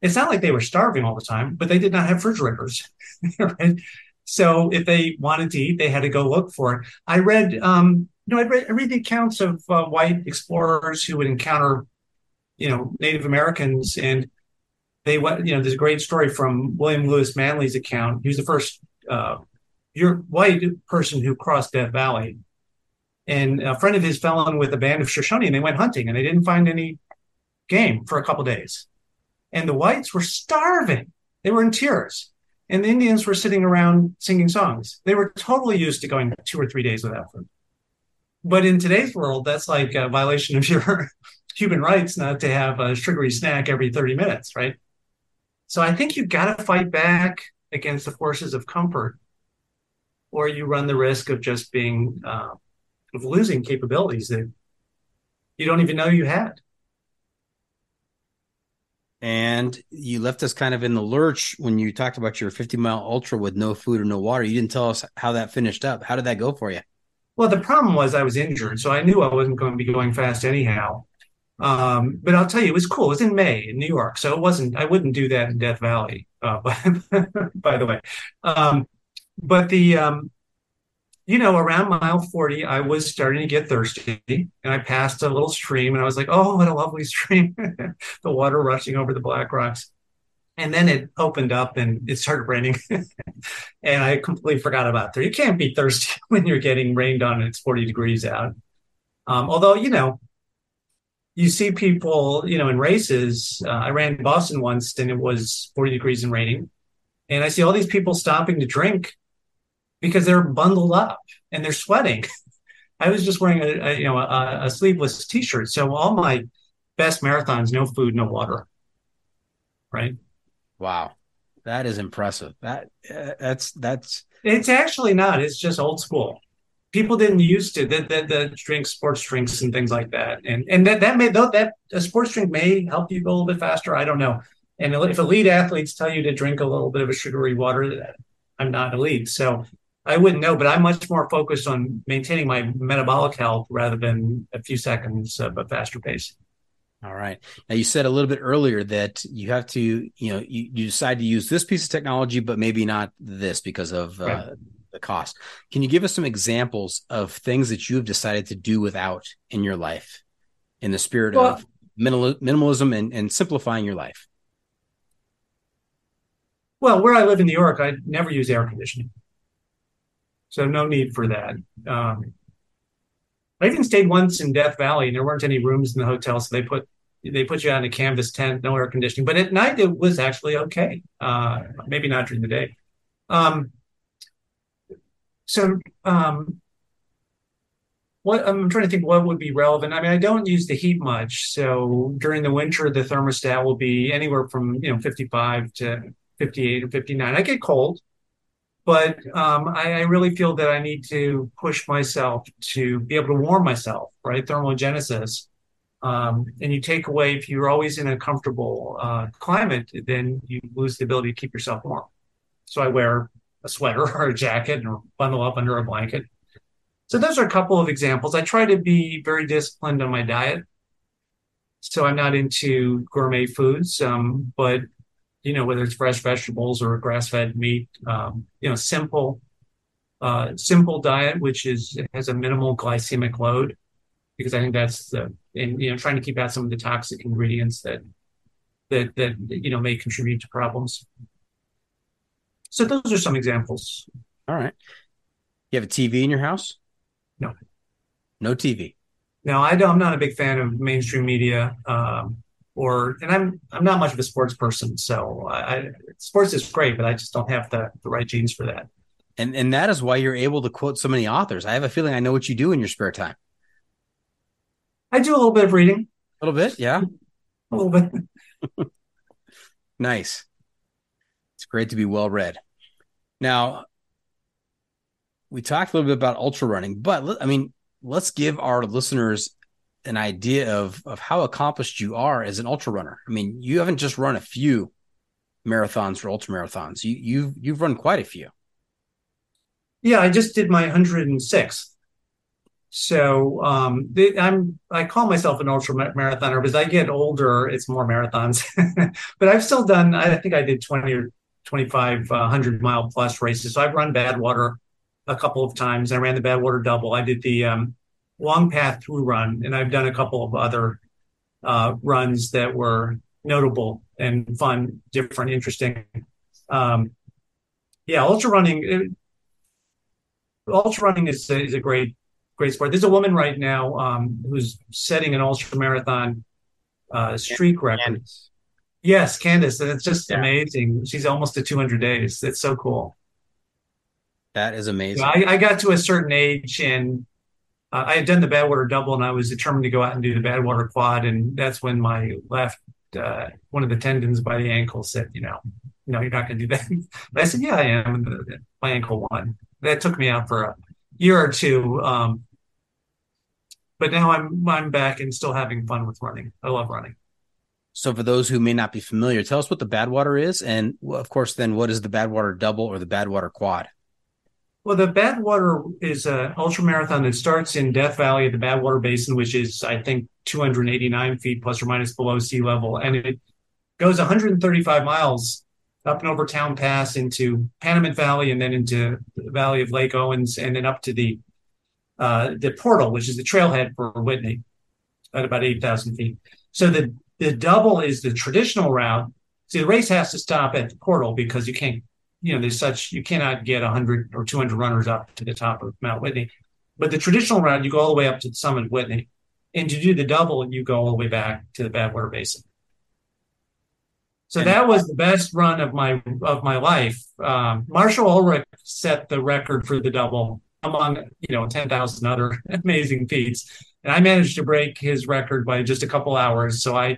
it's not like they were starving all the time, but they did not have refrigerators. *laughs* right? So if they wanted to eat, they had to go look for it. I read, um, you know, I read, I read the accounts of uh, white explorers who would encounter, you know, Native Americans, and they went. You know, there's a great story from William Lewis Manly's account. He was the first uh, white person who crossed Death Valley. And a friend of his fell in with a band of Shoshone and they went hunting and they didn't find any game for a couple days. And the whites were starving. They were in tears. And the Indians were sitting around singing songs. They were totally used to going two or three days without food. But in today's world, that's like a violation of your human rights not to have a sugary snack every 30 minutes, right? So I think you've got to fight back against the forces of comfort or you run the risk of just being uh, of losing capabilities that you don't even know you had. And you left us kind of in the lurch when you talked about your 50 mile ultra with no food or no water. You didn't tell us how that finished up. How did that go for you? Well, the problem was I was injured, so I knew I wasn't going to be going fast anyhow. Um, but I'll tell you, it was cool. It was in May in New York, so it wasn't. I wouldn't do that in Death Valley. Uh, *laughs* by, the way, um, but the um, you know around mile 40 i was starting to get thirsty and i passed a little stream and i was like oh what a lovely *laughs* stream the water rushing over the black rocks and then it opened up and it started raining *laughs* and i completely forgot about there you can't be thirsty when you're getting rained on and it's 40 degrees out Um, although, you know, you see people, you know, in races. Uh, I ran Boston once and it was 40 degrees and raining. And I see all these people stopping to drink because they're bundled up and they're sweating. *laughs* I was just wearing a, a you know a, a, sleeveless t-shirt. So all my best marathons, no food, no water. Right. Wow, that is impressive. That uh, that's that's. It's actually not. It's just old school people didn't used to that the, the drink sports drinks and things like that and and that that may though that a sports drink may help you go a little bit faster i don't know and if elite athletes tell you to drink a little bit of a sugary water i'm not elite so i wouldn't know but i'm much more focused on maintaining my metabolic health rather than a few seconds of a faster pace all right. Now you said a little bit earlier that you have to, you know, you, you decide to use this piece of technology, but maybe not this because of right. uh, the cost. Can you give us some examples of things that you've decided to do without in your life in the spirit well, of minimal, minimalism and, and simplifying your life? Well, where I live in New York, I never use air conditioning. So no need for that. Um, I even stayed once in Death Valley and there weren't any rooms in the hotel. So they put they put you on a canvas tent, no air conditioning. But at night it was actually okay. Uh, maybe not during the day. Um, so um, what I'm trying to think what would be relevant. I mean, I don't use the heat much. So during the winter, the thermostat will be anywhere from you know 55 to 58 or 59. I get cold, but um, I, I, really feel that I need to push myself to be able to warm myself. Right, thermogenesis. Um, and you take away if you're always in a comfortable uh, climate, then you lose the ability to keep yourself warm. So I wear a sweater *laughs* or a jacket and bundle up under a blanket. So those are a couple of examples. I try to be very disciplined on my diet. So I'm not into gourmet foods, um, but you know whether it's fresh vegetables or grass-fed meat, um, you know simple, uh, simple diet which is has a minimal glycemic load, because I think that's the and you know trying to keep out some of the toxic ingredients that that that you know may contribute to problems. So those are some examples. All right. You have a TV in your house? No. No TV. No, I don't, I'm not a big fan of mainstream media. Um, or and I'm I'm not much of a sports person, so I, sports is great, but I just don't have the the right genes for that. And and that is why you're able to quote so many authors. I have a feeling I know what you do in your spare time. I do a little bit of reading. A little bit, yeah. *laughs* a little bit. *laughs* nice. It's great to be well read. Now, we talked a little bit about ultra running, but I mean, let's give our listeners an idea of of how accomplished you are as an ultra runner. I mean, you haven't just run a few marathons or ultra marathons. You you've you've run quite a few. Yeah, I just did my 106th. So um, I'm I call myself an ultra marathoner but as I get older, it's more marathons. *laughs* but I've still done. I think I did 20 or 2,500 uh, mile plus races. So I've run Badwater a couple of times. I ran the Badwater double. I did the um, long path through run, and I've done a couple of other uh, runs that were notable and fun, different, interesting. Um, yeah, ultra running. It, ultra running is is a great great sport. There's a woman right now um, who's setting an ultra marathon uh, streak record. Yes, Candace. And it's just yeah. amazing. She's almost to 200 days. It's so cool. That is amazing. I, I got to a certain age and uh, I had done the Badwater double and I was determined to go out and do the Badwater quad. And that's when my left, uh, one of the tendons by the ankle said, you know, no, you're not going to do that. But *laughs* I said, yeah, I am. And my ankle won. That took me out for a year or two. Um, but now I'm I'm back and still having fun with running. I love running. So, for those who may not be familiar, tell us what the Badwater is, and of course, then what is the Badwater Double or the Badwater Quad? Well, the Badwater is an ultra marathon that starts in Death Valley at the Badwater Basin, which is, I think, 289 feet plus or minus below sea level, and it goes 135 miles up and over Town Pass into Panamint Valley, and then into the Valley of Lake Owens, and then up to the uh, the portal, which is the trailhead for Whitney, at about 8,000 feet. So the the double is the traditional route. See, the race has to stop at the portal because you can't, you know, there's such, you cannot get 100 or 200 runners up to the top of Mount Whitney. but the traditional route, you go all the way up to the summit of Whitney. And to do the double, you go all the way back to the Badwater Basin. So And- that was the best run of my of my life. Um, Marshall Ulrich set the record for the double among you know ten thousand other *laughs* amazing feats, and I managed to break his record by just a couple hours. So I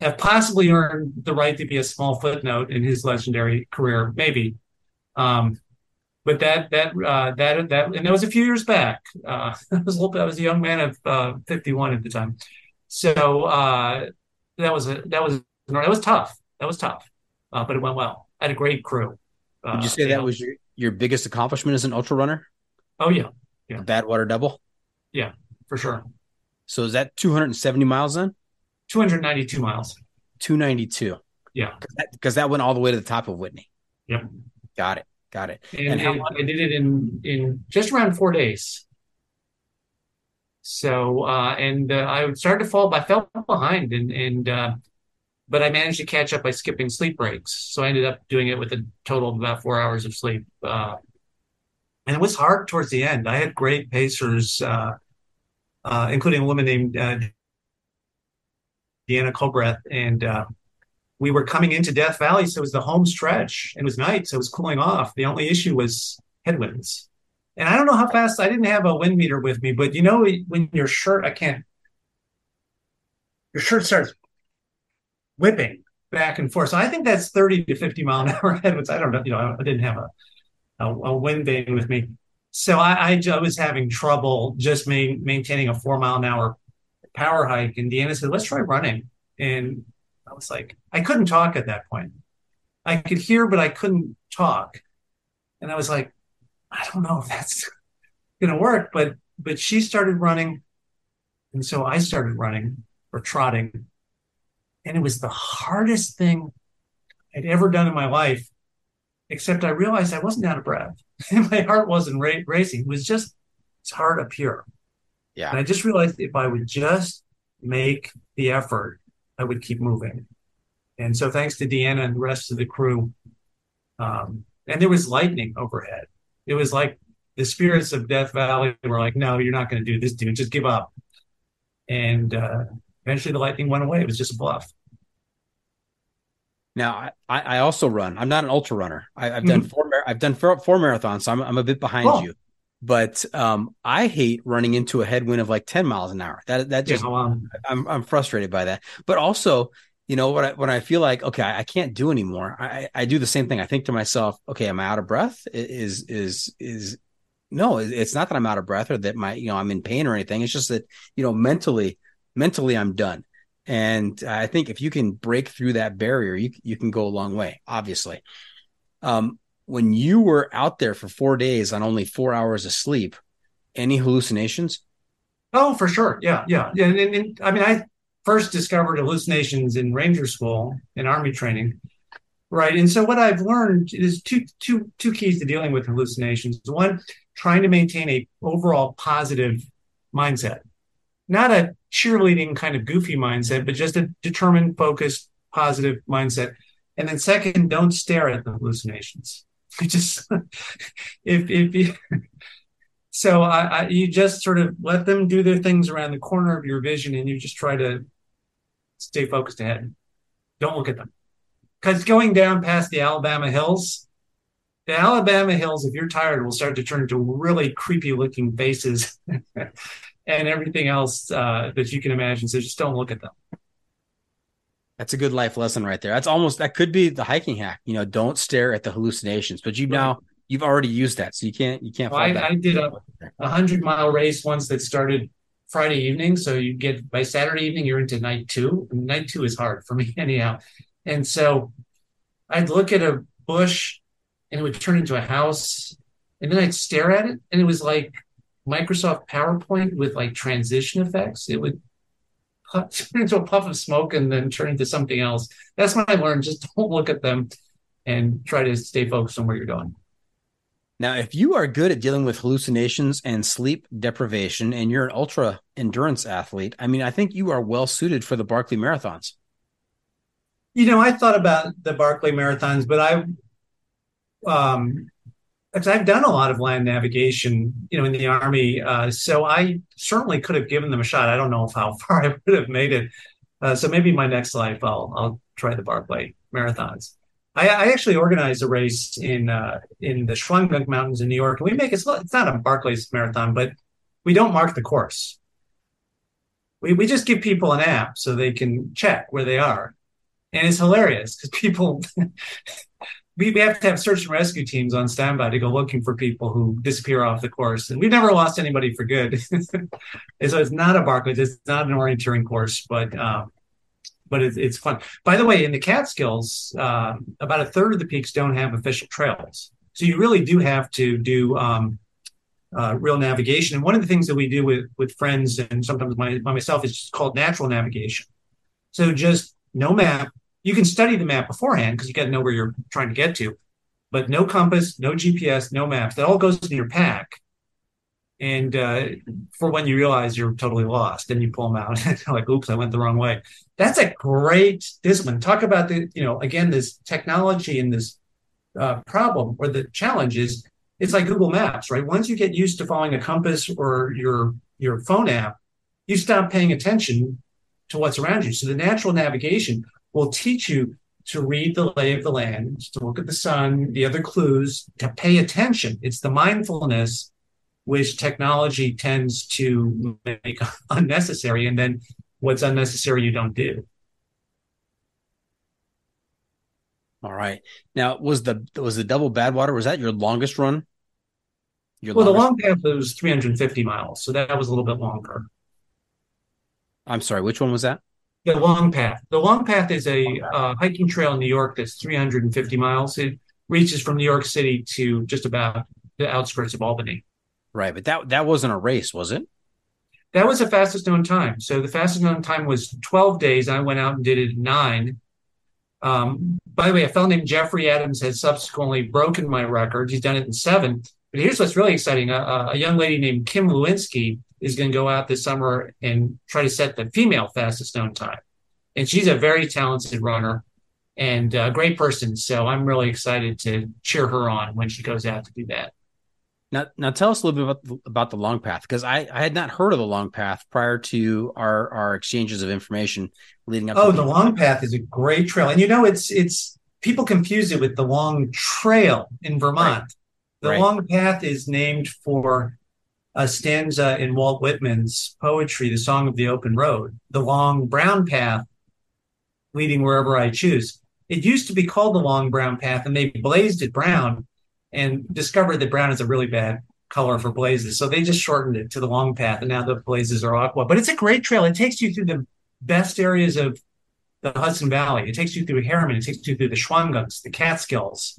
have possibly earned the right to be a small footnote in his legendary career, maybe. Um, but that that uh, that that and that was a few years back. Uh, *laughs* I was a little, I was a young man of uh, fifty one at the time, so uh, that was a that was that was tough. That was tough, uh, but it went well. I had a great crew. Uh, Would you say that was your, your biggest accomplishment as an ultra runner? Oh yeah, A Badwater double. Yeah, for sure. So is that 270 miles then? Two hundred ninety two miles. 292. Yeah. Because that, went all the way to the top of Whitney. Yep. Got it. Got it. and, And how long- I did it in in just around four days. So uh, and uh, I started to fall. I fell behind, and and uh, but I managed to catch up by skipping sleep breaks. So I ended up doing it with a total of about four hours of sleep. Uh, and it was hard towards the end. I had great pacers, uh, uh, including a woman named uh, Deanna Colbreth, and uh, we were coming into Death Valley, so it was the home stretch. It was night, so it was cooling off. The only issue was headwinds. And I don't know how fast, I didn't have a wind meter with me, but you know, when your shirt, I can't, your shirt starts whipping back and forth. So I think that's 30 to 50 mile an hour *laughs* headwinds. I don't know, you know, I didn't have a, a, a wind vane with me. So I, I, ju- was having trouble just ma- maintaining a four mile an hour power hike. And Deanna said, let's try running. And I was like, I couldn't talk at that point. I could hear, but I couldn't talk. And I was like, I don't know if that's *laughs* gonna work. But but she started running, and so I started running or trotting, and it was the hardest thing I'd ever done in my life. Except I realized I wasn't out of breath. *laughs* my heart wasn't ra- racing. It was just it's hard up here. Yeah. And I just realized if I would just make the effort, I would keep moving. And so thanks to Deanna and the rest of the crew, um, and there was lightning overhead. It was like the spirits of Death Valley were like, no, you're not going to do this, dude. Just give up. And uh, eventually the lightning went away. It was just a bluff. Now, I, I also run. I'm not an ultra runner. I, I've done four. I've done four, four marathons, so I'm I'm a bit behind Oh. you. But um, I hate running into a headwind of like 10 miles an hour. That that Yeah, just um, I'm I'm frustrated by that. But also, you know, when I when I feel like okay, I, I can't do anymore, I I do the same thing. I think to myself, okay, am I out of breath? Is is is no, it's not that I'm out of breath or that my you know I'm in pain or anything. It's just that you know mentally mentally I'm done. And I think if you can break through that barrier, you you can go a long way. Obviously, um, when you were out there for four days on only four hours of sleep, any hallucinations? Oh, for sure. Yeah, yeah. yeah. And, and, and I mean, I first discovered hallucinations in Ranger School in Army training, right? And so what I've learned is two two two keys to dealing with hallucinations. One, trying to maintain a overall positive mindset, not a cheerleading kind of goofy mindset, but just a determined, focused, positive mindset. And then second, don't stare at the hallucinations. *laughs* Just if if you so I, I, you just sort of let them do their things around the corner of your vision, and you just try to stay focused ahead. Don't look at them, because going down past the Alabama hills, the Alabama hills, if you're tired, will start to turn into really creepy-looking faces *laughs* and everything else uh, that you can imagine. So just don't look at them. That's a good life lesson right there. That's almost that could be the hiking hack. You know, don't stare at the hallucinations. But you now you've already used that, so you can't you can't. Well, I- I did a- a hundred mile race once that started Friday evening. So you get by Saturday evening, you're into night two. And night two is hard for me *laughs* anyhow. And so I'd look at a bush and it would turn into a house. And then I'd stare at it. And it was like Microsoft PowerPoint with like transition effects. It would turn *laughs* into a puff of smoke and then turn into something else. That's when I learned just *laughs* don't look at them and try to stay focused on where you're going. Now, if you are good at dealing with hallucinations and sleep deprivation, and you're an ultra endurance athlete, I mean, I think you are well suited for the Barkley marathons. You know, I thought about the Barkley marathons, but I, um, because I've done a lot of land navigation, you know, in the army. Uh, so I certainly could have given them a shot. I don't know how *laughs* far I would have made it. Uh, so maybe my next life, I'll I'll try the Barkley marathons. I, I actually organized a race in uh, in the Shawangunk Mountains in New York, we make it. It's not a Barkley's marathon, but we don't mark the course. We we just give people an app so they can check where they are, and it's hilarious because people *laughs* we, we have to have search and rescue teams on standby to go looking for people who disappear off the course. And we've never lost anybody for good. *laughs* so it's not a Barkley's, it's not an orienteering course, but um, but it's, it's fun. By the way, in the Catskills, uh, about a third of the peaks don't have official trails. So you really do have to do um, uh, real navigation. And one of the things that we do with with friends and sometimes my, myself is called natural navigation. So just no map, you can study the map beforehand because you got to know where you're trying to get to, but no compass, no GPS, no maps. That all goes in your pack. And uh, for when you realize you're totally lost, then you pull them out. *laughs* and like, oops, I went the wrong way. That's a great discipline. Talk about the, you know, again, this technology and this uh, problem or the challenge is it's like Google Maps, right? Once you get used to following a compass or your your phone app, you stop paying attention to what's around you. So the natural navigation will teach you to read the lay of the land, to look at the sun, the other clues, to pay attention. It's the mindfulness which technology tends to make *laughs* unnecessary. And then what's unnecessary, you don't do. All right. Now, was the was the double Badwater? Was that your longest run? Your well, longest... the long path was 350 miles, so that was a little bit longer. I'm sorry, which one was that? The Long Path. The Long Path is a uh, hiking trail in New York that's 350 miles. It reaches from New York City to just about the outskirts of Albany. Right, but that that wasn't a race, was it? That was the fastest known time. So the fastest known time was 12 days. I went out and did it in nine. Um, by the way, a fellow named Jeffrey Adams has subsequently broken my record. He's done it in seven. But here's what's really exciting: a, a young lady named Kim Lewinsky is going to go out this summer and try to set the female fastest known time. And she's a very talented runner and a great person. So I'm really excited to cheer her on when she goes out to do that. Now, now tell us a little bit about the, about the long path because I, I had not heard of the long path prior to our our exchanges of information leading up. Oh, the long path is a great trail, and you know it's it's people confuse it with the long trail in Vermont. Right. The right. long path is named for a stanza in Walt Whitman's poetry, The Song of the Open Road, the long brown path leading wherever I choose. It used to be called the long brown path, and they blazed it brown and discovered that brown is a really bad color for blazes. So they just shortened it to the long path, and now the blazes are aqua. But it's a great trail. It takes you through the best areas of the Hudson Valley. It takes you through Harriman. It takes you through the Shawangunks, the Catskills,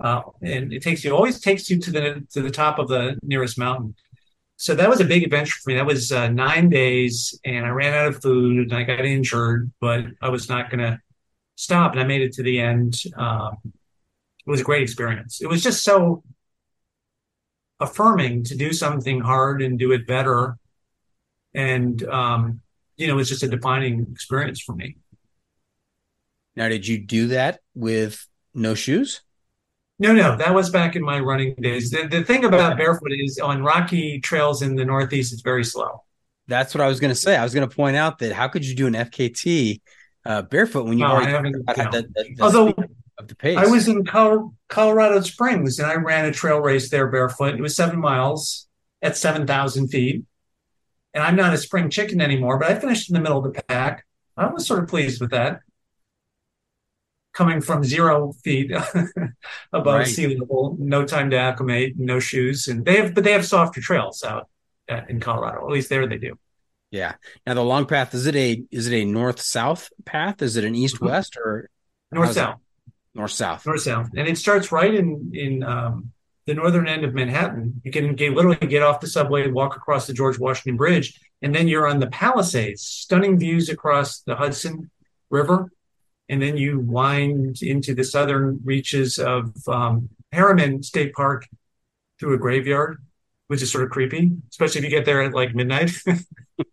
uh, and it takes you always takes you to the to the top of the nearest mountain so that was a big adventure for me. That was uh, nine days, and I ran out of food, and I got injured, but I was not going to stop, and I made it to the end. Um, it was a great experience. It was just so affirming to do something hard and do it better, and um, you know, it was just a defining experience for me. Now, did you do that with no shoes? No, no, that was back in my running days. The, the thing about barefoot is on rocky trails in the Northeast, it's very slow. That's what I was going to say. I was going to point out that how could you do an FKT uh, barefoot when you already haven't the, the, Although of the pace? I was in Colorado Springs and I ran a trail race there barefoot. It was seven miles at 7,000 feet. And I'm not a spring chicken anymore, but I finished in the middle of the pack. I was sort of pleased with that coming from zero feet *laughs* above right. sea level, no time to acclimate, no shoes, and they have, but they have softer trails out in Colorado. At least there they do. Yeah. Now the long path is it a is it a north south path? Is it an east west or north south? North south. North south, and it starts right in in um, the northern end of Manhattan. You can get, literally get off the subway, walk across the George Washington Bridge, and then you're on the Palisades. Stunning views across the Hudson River and then you wind into the southern reaches of um, Harriman State Park through a graveyard, which is sort of creepy, especially if you get there at like midnight. *laughs*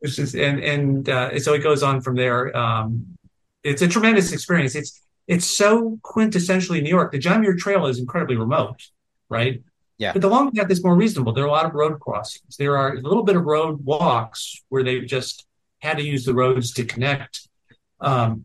it's just, and and uh, so it goes on from there. Um, it's a tremendous experience. It's it's so quintessentially New York. The John Muir Trail is incredibly remote, right? Yeah. But the long path is more reasonable. There are a lot of road crossings. There are a little bit of road walks where they've just had to use the roads to connect um,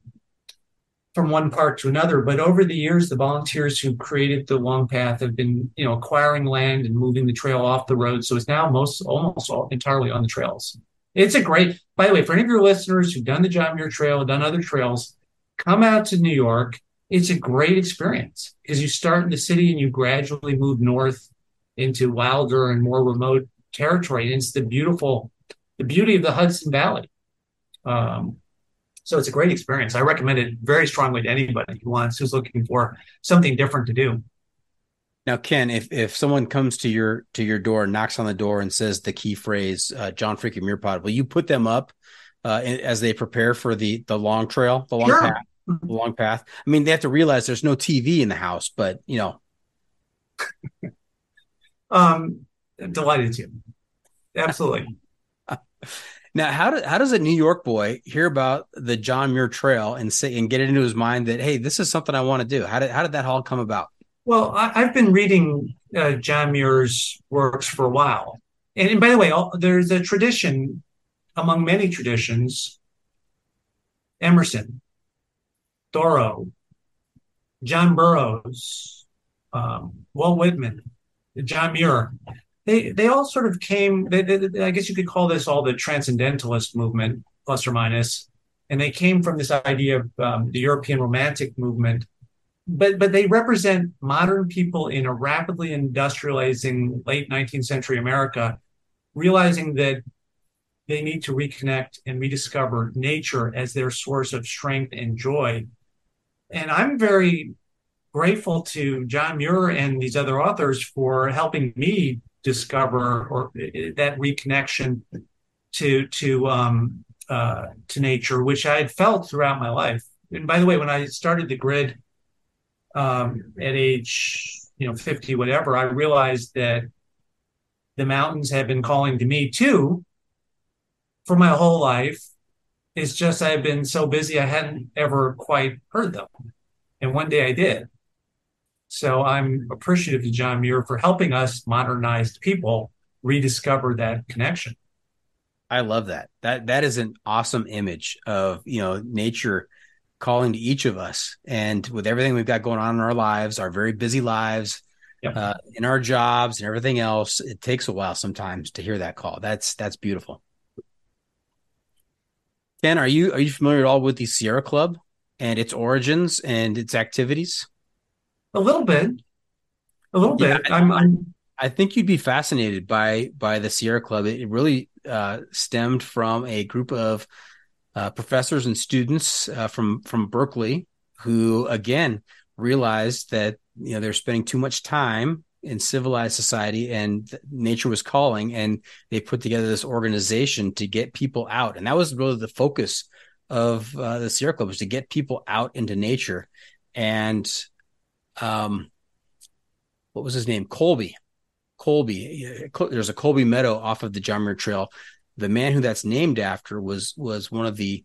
from one part to another. But over the years, the volunteers who created the long path have been, you know, acquiring land and moving the trail off the road. So it's now most almost all, entirely on the trails. It's a great. By the way, for any of your listeners who've done the John Muir Trail, done other trails, come out to New York. It's a great experience because you start in the city and you gradually move north into wilder and more remote territory. And it's the beautiful, the beauty of the Hudson Valley. Um, so it's a great experience. I recommend it very strongly to anybody who wants, who's looking for something different to do. Now, Ken, if if someone comes to your to your door, knocks on the door, and says the key phrase uh, "John Freaking Muir Pod," will you put them up uh, as they prepare for the the long trail, the long Sure. path, the long path? I mean, they have to realize there's no TV in the house, but you know, *laughs* Um, delighted to. Absolutely. *laughs* Now, how do, how does a New York boy hear about the John Muir Trail and say and get it into his mind that hey, this is something I want to do? How did how did that all come about? Well, I, I've been reading uh, John Muir's works for a while. And, and by the way, all, there's a tradition among many traditions Emerson, Thoreau, John Burroughs, um, Walt Whitman, John Muir. They, they all sort of came, they, they, I guess you could call this all the transcendentalist movement, plus or minus. And they came from this idea of um, the European Romantic movement but but they represent modern people in a rapidly industrializing late 19th century America, realizing that they need to reconnect and rediscover nature as their source of strength and joy. And I'm very grateful to John Muir and these other authors for helping me discover or that reconnection to to um, uh, to nature, which I had felt throughout my life. And by the way, when I started the grid um, at age you know 50 whatever i realized that the mountains have been calling to me too for my whole life. It's just i've been so busy i hadn't ever quite heard them. And one day i did so i'm appreciative to john muir for helping us modernized people rediscover that connection I love that. That that is an awesome image of you know nature calling to each of us. And with everything we've got going on in our lives, our very busy lives, Yep. uh, in our jobs and everything else, it takes a while sometimes to hear that call. That's that's beautiful. Ken, are you are you familiar at all with the Sierra Club and its origins and its activities? A little bit. A little Yeah, bit. I'm, I'm I think you'd be fascinated by by the Sierra Club. It, it really uh, stemmed from a group of uh, professors and students uh, from from Berkeley who, again, realized that you know they're spending too much time in civilized society and nature was calling, and they put together this organization to get people out, and that was really the focus of uh, the Sierra Club was to get people out into nature, and um, what was his name, Colby. Colby. There's a Colby Meadow off of the Muir Trail. The man who that's named after was was one of the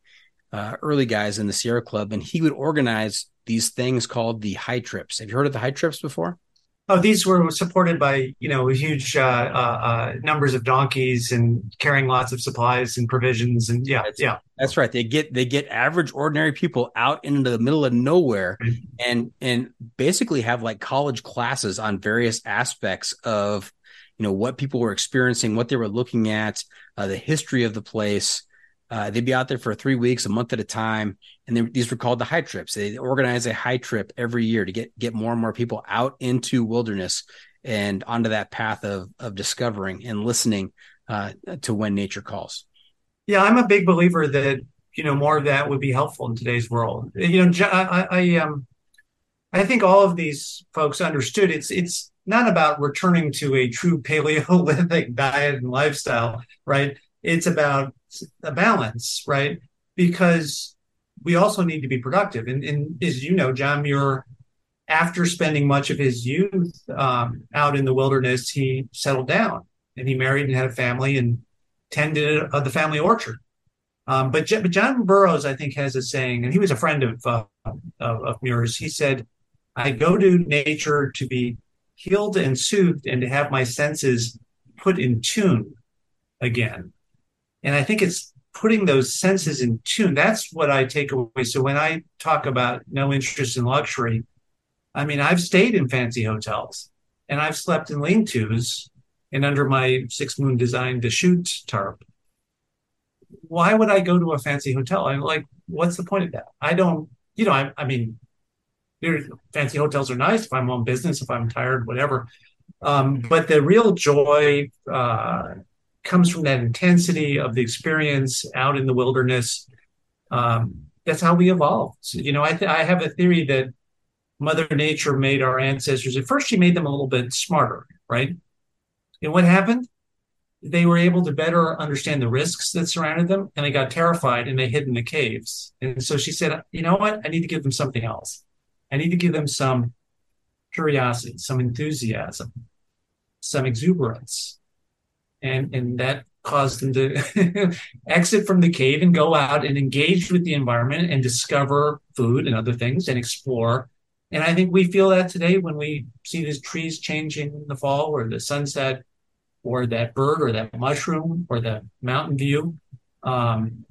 uh, early guys in the Sierra Club, and he would organize these things called the high trips. Have you heard of the high trips before? Oh, these were supported by you know huge uh, uh, uh, numbers of donkeys and carrying lots of supplies and provisions and yeah, That's- yeah. That's right. They get they get average ordinary people out into the middle of nowhere and and basically have like college classes on various aspects of you know what people were experiencing, what they were looking at, uh, the history of the place. Uh, they'd be out there for three weeks, a month at a time, and these were called the high trips. They organize a high trip every year to get get more and more people out into wilderness and onto that path of of discovering and listening uh, to when nature calls. Yeah, I'm a big believer that you know more of that would be helpful in today's world. You know, I, I, I um, I think all of these folks understood it's it's not about returning to a true Paleolithic *laughs* diet and lifestyle, right? It's about a balance, right? Because we also need to be productive. And, and as you know, John Muir, after spending much of his youth um, out in the wilderness, he settled down and he married and had a family and tended uh, the family orchard. Um, but, J- but John Burroughs, I think, has a saying, and he was a friend of, uh, of of Muir's. He said, "I go to nature to be healed and soothed and to have my senses put in tune again. And I think it's putting those senses in tune. That's what I take away. So when I talk about no interest in luxury, I mean, I've stayed in fancy hotels and I've slept in lean tos and under my six moon design to shoot tarp. Why would I go to a fancy hotel? I'm like, what's the point of that? I don't, you know, I, I mean, fancy hotels are nice if I'm on business, if I'm tired, whatever. Um, but the real joy uh, comes from that intensity of the experience out in the wilderness. Um, that's how we evolved. You know, I, th- I have a theory that Mother Nature made our ancestors. At first, she made them a little bit smarter, right? And what happened? They were able to better understand the risks that surrounded them, and they got terrified and they hid in the caves. And so she said, "You know what? I need to give them something else. I need to give them some curiosity, some enthusiasm, some exuberance. And, and that caused them to *laughs* exit from the cave and go out and engage with the environment and discover food and other things and explore. And I think we feel that today when we see these trees changing in the fall or the sunset or that bird or that mushroom or the mountain view. Um,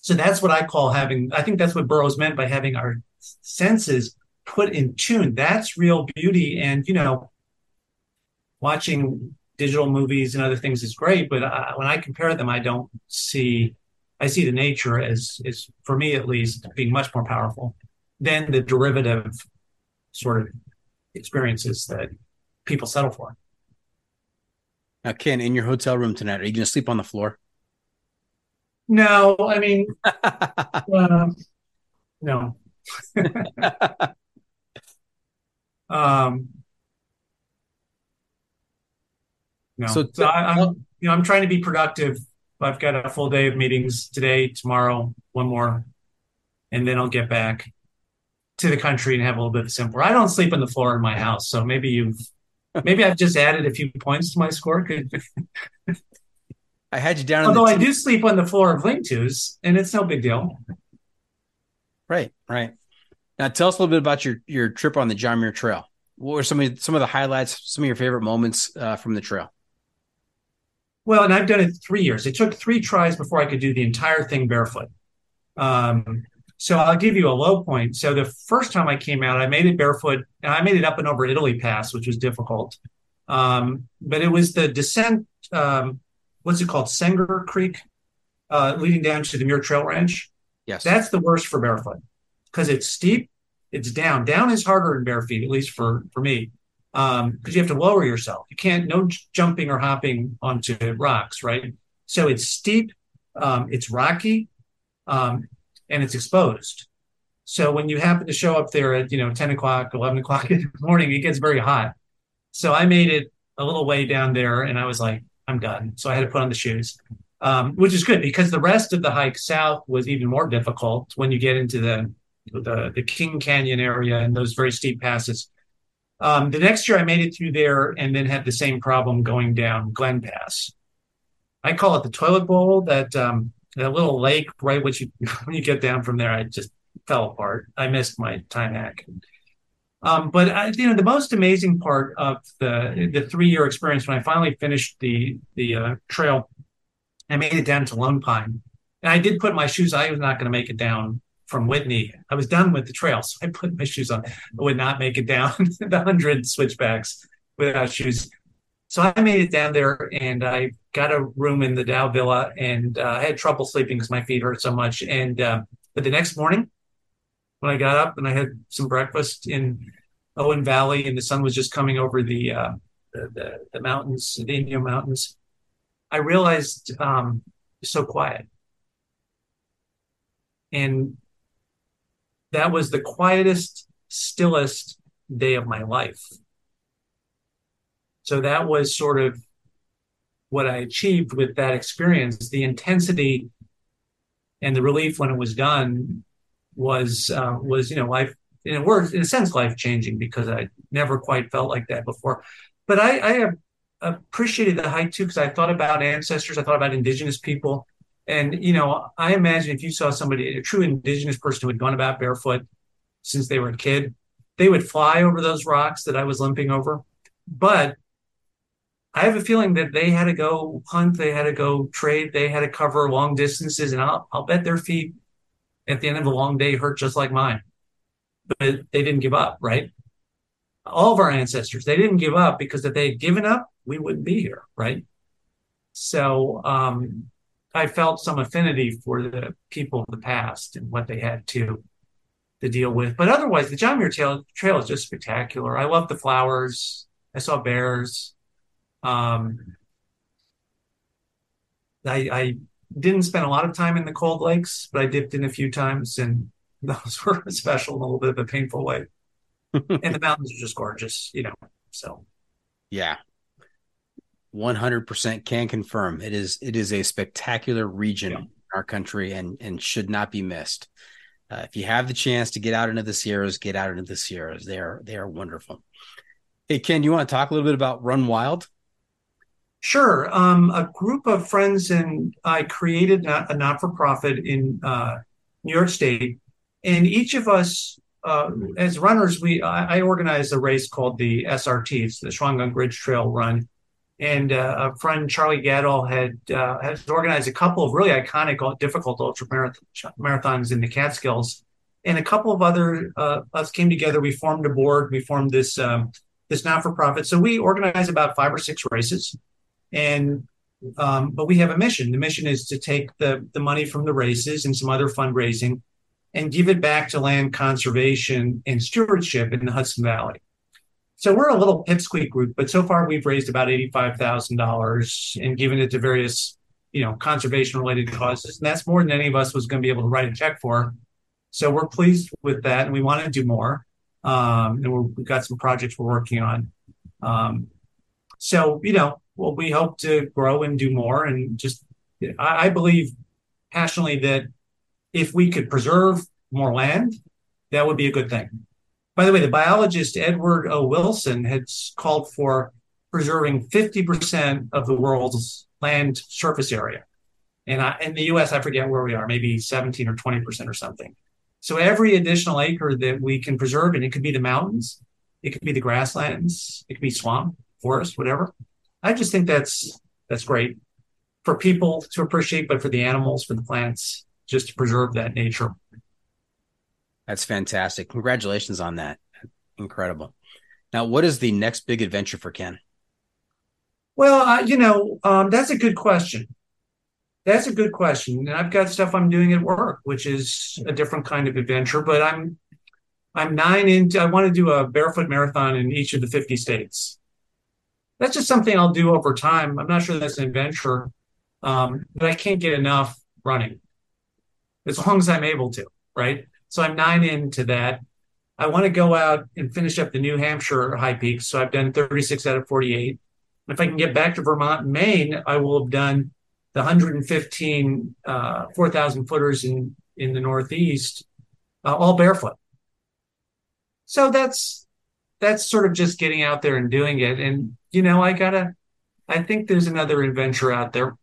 so that's what I call having, I think that's what Burroughs meant by having our senses put in tune. That's real beauty. And, you know, watching digital movies and other things is great, but uh, when I compare them, I don't see, I see the nature as, is for me at least, being much more powerful than the derivative sort of experiences that people settle for. Now, Ken, in your hotel room tonight, are you going to sleep on the floor? No, I mean, uh, *laughs* no. *laughs* *laughs* um, no. So, so I, am you know, I'm trying to be productive. I've got a full day of meetings today, tomorrow, one more, and then I'll get back to the country and have a little bit of simpler. I don't sleep on the floor in my house, so maybe you've *laughs* maybe I've just added a few points to my score. *laughs* I had you down. Although I do sleep on the floor of lean-tos, and it's no big deal. Right, right. Now, tell us a little bit about your your trip on the John Muir Trail. What were some of some of the highlights, some of your favorite moments uh, from the trail? Well, and I've done it three years. It took three tries before I could do the entire thing barefoot. Um, so I'll give you a low point. So the first time I came out, I made it barefoot, and I made it up and over Italy Pass, which was difficult. Um, but it was the descent. Um, what's it called? Senger Creek, uh, leading down to the Muir Trail Ranch. Yes, that's the worst for barefoot because it's steep, it's down. Down is harder in bare feet, at least for for me, because um, you have to lower yourself. You can't no jumping or hopping onto rocks, right? So it's steep, um, it's rocky, um, and it's exposed. So when you happen to show up there at you know ten o'clock, eleven o'clock *laughs* in the morning, it gets very hot. So I made it a little way down there, and I was like, I'm done. So I had to put on the shoes. Um, which is good because the rest of the hike south was even more difficult when you get into the the, the King Canyon area and those very steep passes. Um, the next year, I made it through there and then had the same problem going down Glen Pass. I call it the toilet bowl. That um, that little lake right when you *laughs* when you get down from there, I just fell apart. I missed my time hack. Um, but I, you know, the most amazing part of the the three year experience when I finally finished the the uh, trail, I made it down to Lone Pine, and I did put my shoes. I was not going to make it down from Whitney. I was done with the trail, so I put my shoes on. I would not make it down *laughs* the hundred switchbacks without shoes. So I made it down there, and I got a room in the Dow Villa, and uh, I had trouble sleeping because my feet hurt so much. And uh, but the next morning, when I got up and I had some breakfast in Owen Valley, and the sun was just coming over the uh, the, the, the, mountains, the Inyo Mountains, I realized um, so quiet, and that was the quietest, stillest day of my life. So that was sort of what I achieved with that experience. The intensity and the relief when it was done was uh, was you know life in a word in a sense life changing because I never quite felt like that before. But I, I appreciated the hike too because I thought about ancestors, I thought about indigenous people, and you know I imagine if you saw somebody a true indigenous person who had gone about barefoot since they were a kid, they would fly over those rocks that I was limping over. but I have a feeling that they had to go hunt, they had to go trade, they had to cover long distances, and I'll, I'll bet their feet at the end of a long day hurt just like mine. But they didn't give up, right? All of our ancestors, they didn't give up because if they had given up, we wouldn't be here, right? So um, I felt some affinity for the people of the past and what they had to to deal with. But otherwise, the John Muir Trail, Trail is just spectacular. I love the flowers. I saw bears. Um, I, I didn't spend a lot of time in the cold lakes, but I dipped in a few times, and *laughs* those were special in a little bit of a painful way. *laughs* and the mountains are just gorgeous, you know. So, yeah, one hundred percent can confirm it is. It is a spectacular region yeah. in our country, and and should not be missed. Uh, if you have the chance to get out into the Sierras, get out into the Sierras. They are they are wonderful. Hey Ken, you want to talk a little bit about Run Wild? Sure. Um, a group of friends and I created a not for profit in uh, New York State, and each of us, uh, as runners, we I, I organized a race called the SRT, it's the Shawangunk Ridge Trail Run, and uh, a friend Charlie Gadol had uh, has organized a couple of really iconic, difficult ultra marathons in the Catskills, and a couple of other uh, us came together. We formed a board. We formed this um, this not for profit. So we organize about five or six races and um, but we have a mission. The mission is to take the the money from the races and some other fundraising and give it back to land conservation and stewardship in the Hudson Valley. So we're a little pipsqueak group, but so far we've raised about eighty-five thousand dollars and given it to various, you know, conservation-related causes, and that's more than any of us was going to be able to write a check for. So we're pleased with that, and we want to do more. Um, and we have got some projects we're working on. Um, so you know, well, we hope to grow and do more. And just, I, I believe passionately that if we could preserve more land, that would be a good thing. By the way, the biologist Edward O. Wilson had called for preserving 50% of the world's land surface area. And I, in the US, I forget where we are, maybe 17 or 20% or something. So every additional acre that we can preserve, and it could be the mountains, it could be the grasslands, it could be swamp, forest, whatever. I just think that's that's great for people to appreciate, but for the animals, for the plants, just to preserve that nature. That's fantastic. Congratulations on that. Incredible. Now, what is the next big adventure for Ken? Well, uh, you know, um, that's a good question. That's a good question. And I've got stuff I'm doing at work, which is a different kind of adventure, but I'm I'm nine into I want to do a barefoot marathon in each of the 50 states that's just something I'll do over time. I'm not sure that's an adventure, um, but I can't get enough running as long as I'm able to, right? So I'm nine into that. I want to go out and finish up the New Hampshire high peaks. So I've done 36 out of 48. If I can get back to Vermont and Maine, I will have done the 115 uh, 4,000 footers in in the Northeast, uh, all barefoot. So that's that's sort of just getting out there and doing it. And you know, I gotta, I think there's another adventure out there.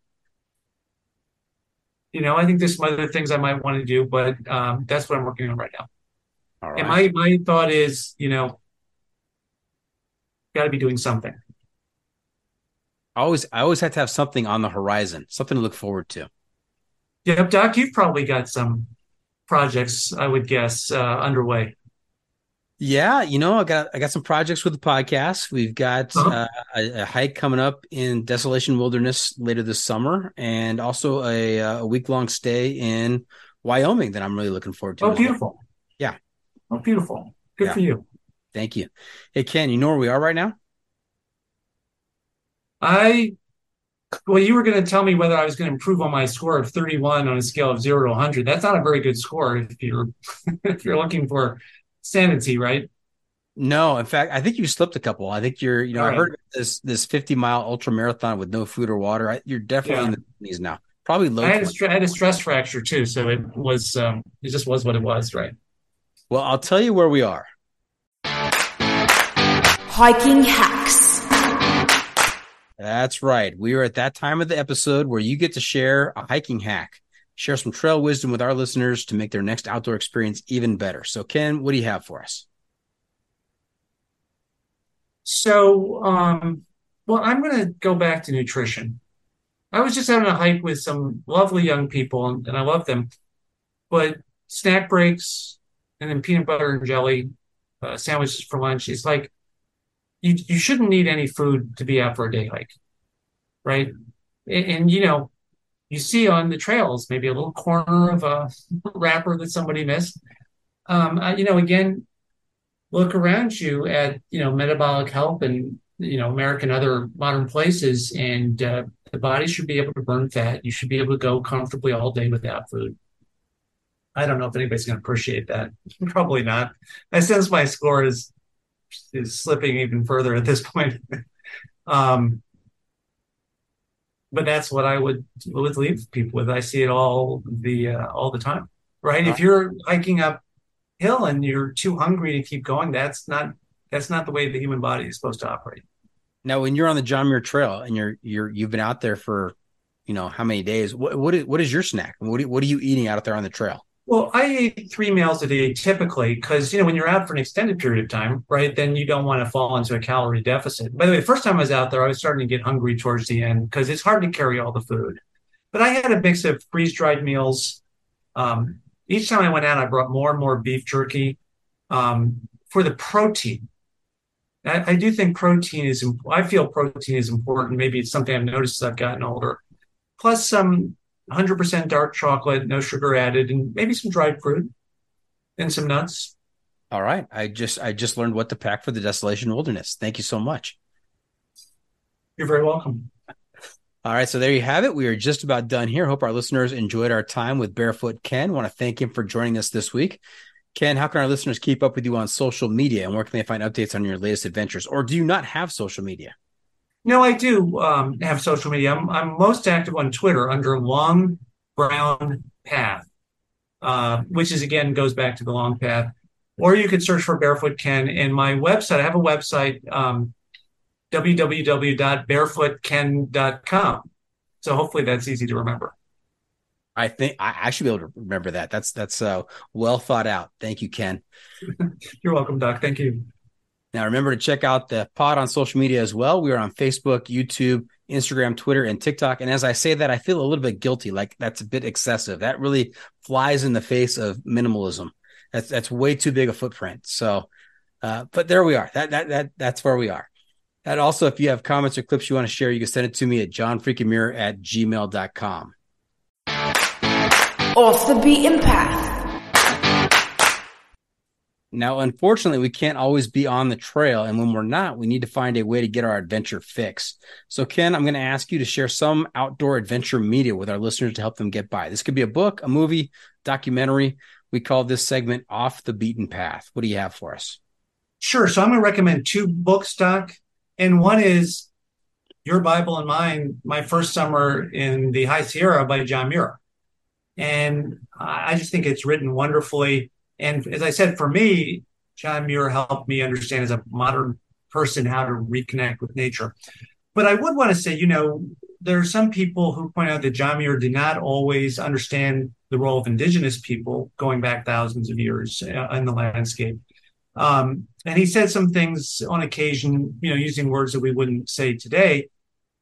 You know, I think there's some other things I might want to do, but um, that's what I'm working on right now. Right. And my my thought is, you know, got to be doing something. I always I always have to have something on the horizon, something to look forward to. Yeah, Doc, you've probably got some projects, I would guess, uh, underway. Yeah, you know, I got I got some projects with the podcast. We've got uh-huh. uh, a, a, hike coming up in Desolation Wilderness later this summer, and also a, uh, a week long stay in Wyoming that I'm really looking forward to. Oh, beautiful! Well. Yeah. Oh, beautiful! Good yeah. for you. Thank you. Hey, Ken, you know where we are right now? I well, you were going to tell me whether I was going to improve on my score of 31 on a scale of zero to 100. That's not a very good score if you're *laughs* if you're looking for sanity, right? No, in fact, I think you slipped a couple. I think you're, you know, I heard this this 50 mile ultra marathon with no food or water. I, You're definitely yeah. in the 20s now. Probably low. I had, a, I had, a stress fracture too, so it was um, it just was what it was, right? Well, I'll tell you where we are. Hiking hacks. That's right. We are at that time of the episode where you get to share a hiking hack share some trail wisdom with our listeners to make their next outdoor experience even better. So, Ken, what do you have for us? So, um, well, I'm going to go back to nutrition. I was just having a hike with some lovely young people, and, and I love them. But snack breaks and then peanut butter and jelly uh, sandwiches for lunch. It's like you you shouldn't need any food to be out for a day hike, right? And, and you know, you see on the trails maybe a little corner of a *laughs* wrapper that somebody missed. Um, you know, again, look around you at you know metabolic health and you know American other modern places, and uh, the body should be able to burn fat. You should be able to go comfortably all day without food. I don't know if anybody's going to appreciate that. *laughs* Probably not. I sense my score is is slipping even further at this *laughs* point. um, but that's what I would would leave people with. I see it all the uh, all the time, right? If you're hiking up hill and you're too hungry to keep going, that's not that's not the way the human body is supposed to operate. Now, when you're on the John Muir Trail and you're you're you've been out there for you know how many days, what what is, what is your snack? What are, what are you eating out there on the trail? Well, I eat three meals a day typically because, you know, when you're out for an extended period of time, right, then you don't want to fall into a calorie deficit. By the way, the first time I was out there, I was starting to get hungry towards the end because it's hard to carry all the food. But I had a mix of freeze dried meals. Um, each time I went out, I brought more and more beef jerky um, for the protein. I, I, do think protein is, I feel protein is important. Maybe it's something I've noticed as I've gotten older. Plus some 100% dark chocolate, no sugar added, and maybe some dried fruit and some nuts. All right. I just I just learned what to pack for the desolation wilderness. Thank you so much. You're very welcome. All right, so there you have it. We are just about done here. Hope our listeners enjoyed our time with Barefoot Ken. Want to thank him for joining us this week. Ken, how can our listeners keep up with you on social media and where can they find updates on your latest adventures? Or do you not have social media? No, I do um, have social media. I'm, I'm, most active on Twitter under Long Brown Path, uh, which is again goes back to the long path. Or you could search for Barefoot Ken. And my website, I have a website, um, www.barefootken.com. So hopefully that's easy to remember. I think I, I should be able to remember that. That's that's uh, well thought out. Thank you, Ken. *laughs* You're welcome, Doc. Thank you. Now, remember to check out the pod on social media as well. We are on Facebook, YouTube, Instagram, Twitter, and TikTok. And as I say that, I feel a little bit guilty, like that's a bit excessive. That really flies in the face of minimalism. That's that's way too big a footprint. So, uh, but there we are. That that that that's where we are. And also, if you have comments or clips you want to share, you can send it to me at johnfreakinmuir at gmail.com. Off the beaten path. Now, unfortunately, we can't always be on the trail. And when we're not, we need to find a way to get our adventure fix. So, Ken, I'm going to ask you to share some outdoor adventure media with our listeners to help them get by. This could be a book, a movie, documentary. We call this segment Off the Beaten Path. What do you have for us? Sure. So, I'm going to recommend two books, Doc. And one is Your Bible and Mine, My First Summer in the High Sierra by John Muir. And I just think it's written wonderfully and as I said, for me, John Muir helped me understand as a modern person how to reconnect with nature. But I would want to say, you know, there are some people who point out that John Muir did not always understand the role of indigenous people going back thousands of years uh, in the landscape. Um, and he said some things on occasion, you know, using words that we wouldn't say today.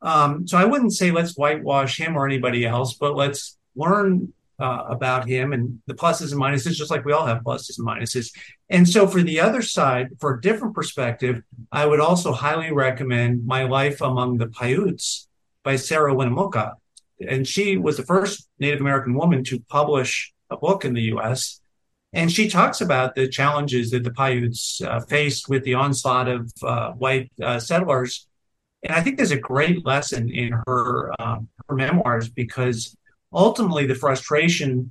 Um, so I wouldn't say let's whitewash him or anybody else, but let's learn uh, about him and the pluses and minuses, just like we all have pluses and minuses. And so, for the other side, for a different perspective, I would also highly recommend My Life Among the Paiutes by Sarah Winnemucca. And she was the first Native American woman to publish a book in the US. And she talks about the challenges that the Paiutes uh, faced with the onslaught of uh, white uh, settlers. And I think there's a great lesson in her um, her memoirs because ultimately the frustration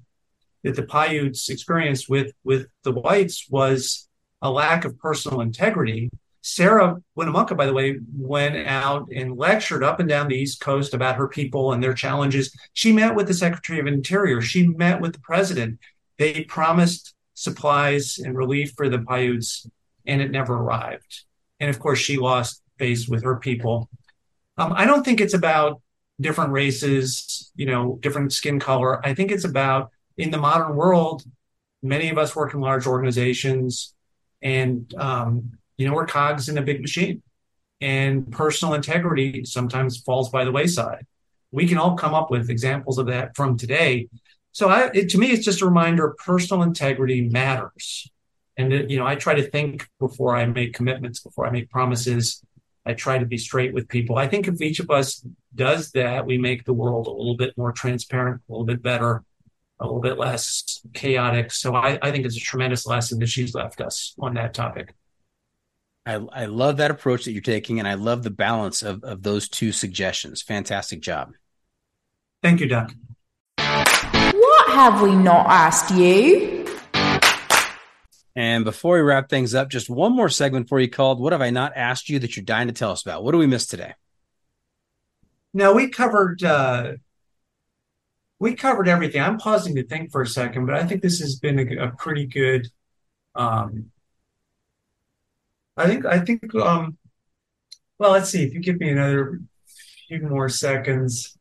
that the Paiutes experienced with with the whites was a lack of personal integrity. Sarah Winnemucca, by the way, went out and lectured up and down the East Coast about her people and their challenges. She met with the Secretary of Interior. She met with the president. They promised supplies and relief for the Paiutes, and it never arrived. And of course, she lost face with her people. Um, I don't think it's about different races, you know, different skin color. I think it's about in the modern world, many of us work in large organizations and, um, you know, we're cogs in a big machine. and personal integrity sometimes falls by the wayside. We can all come up with examples of that from today. So I, it, to me, it's just a reminder: personal integrity matters. And it, you know, I try to think before I make commitments, before I make promises. I try to be straight with people. I think if each of us does that, we make the world a little bit more transparent, a little bit better, a little bit less chaotic. So I, I think it's a tremendous lesson that she's left us on that topic. I, I love that approach that you're taking, and I love the balance of, of those two suggestions. Fantastic job. Thank you, Doc. What have we not asked you? And before we wrap things up, just one more segment for you called What Have I Not Asked You That You're Dying to Tell Us About? What do we miss today? Now we covered uh, we covered everything. I'm pausing to think for a second, but I think this has been a, a pretty good um, I think I think um well let's see if you give me another few more seconds.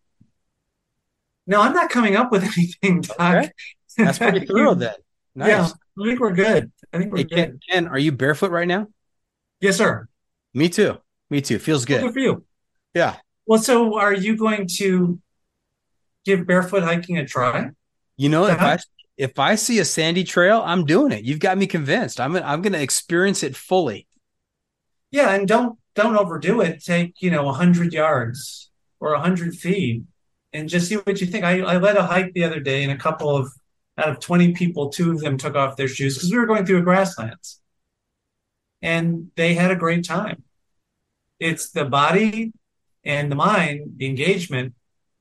No, I'm not coming up with *laughs* anything, Doc. Okay. That's pretty thorough then. *laughs* Nice. Yeah, I think we're good. I think we're Hey, good. Ken, Ken, are you barefoot right now? Yes, sir. Me too. Me too. Feels Good good. for you. Yeah. Well, so are you going to give barefoot hiking a try? You know, if Uh-huh. I if I see a sandy trail, I'm doing it. You've got me convinced. I'm I'm going to experience it fully. Yeah, and don't don't overdo it. Take you know a hundred yards or a hundred feet, and just see what you think. I I led a hike the other day, and a couple of out of twenty people, two of them took off their shoes because we were going through a grasslands, and they had a great time. It's the body and the mind, the engagement.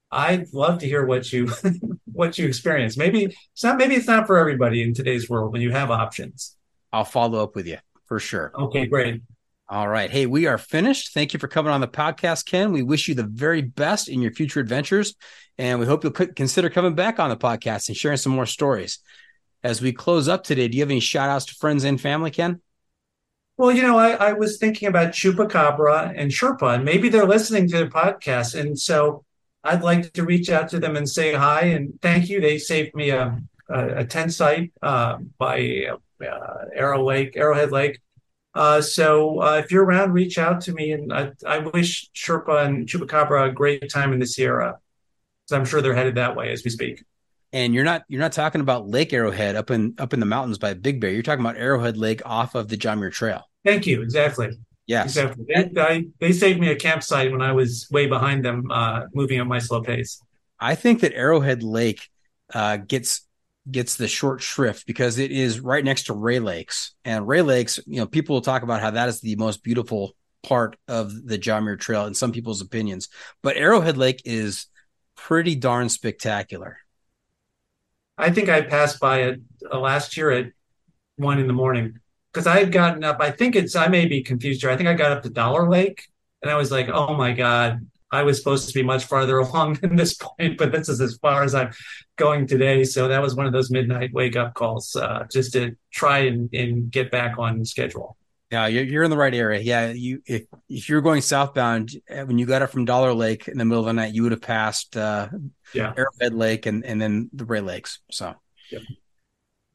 I'd love to hear what you *laughs* what you experience. Maybe it's not. Maybe it's not for everybody in today's world when you have options. I'll follow up with you for sure. Okay, great. All right. Hey, we are finished. Thank you for coming on the podcast, Ken. We wish you the very best in your future adventures, and we hope you'll consider coming back on the podcast and sharing some more stories. As we close up today, do you have any shout outs to friends and family, Ken? Well, you know, I, I was thinking about Chupacabra and Sherpa, and maybe they're listening to the podcast. And so I'd like to reach out to them and say hi and thank you. They saved me a, a, a tent site uh, by uh, Arrow Lake, Arrowhead Lake. Uh, so uh, if you're around, reach out to me. And I, I wish Sherpa and Chupacabra a great time in the Sierra. So I'm sure they're headed that way as we speak. And you're not you're not talking about Lake Arrowhead up in up in the mountains by Big Bear. You're talking about Arrowhead Lake off of the John Muir Trail. Thank you. Exactly. Yes. Exactly. They, I, they saved me a campsite when I was way behind them, uh, moving at my slow pace. I think that Arrowhead Lake uh, gets gets the short shrift because it is right next to Rae Lakes, and Rae Lakes, you know, people will talk about how that is the most beautiful part of the John Muir Trail in some people's opinions, but Arrowhead Lake is pretty darn spectacular. I think I passed by it uh, last year at one in the morning because I had gotten up. I think it's, I may be confused here. I think I got up to Dollar Lake and I was like, oh my God, I was supposed to be much farther *laughs* along than this point, but this is as far as I'm going today. So that was one of those midnight wake up calls uh, just to try and, and get back on schedule. Yeah, you're, you're in the right area. Yeah, you if if you're going southbound uh, when you got up from Dollar Lake in the middle of the night, you would have passed uh, Yeah. Arrowhead Lake and and then the Rae Lakes. So, Yep.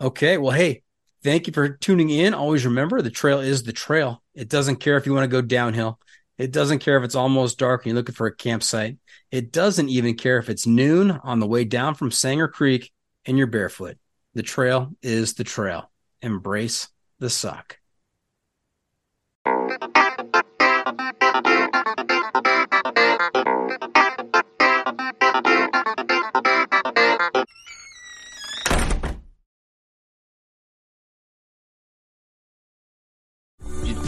okay, well, hey, thank you for tuning in. Always remember the trail is the trail. It doesn't care if you want to go downhill. It doesn't care if it's almost dark and you're looking for a campsite. It doesn't even care if it's noon on the way down from Sanger Creek and you're barefoot. The trail is the trail. Embrace the suck.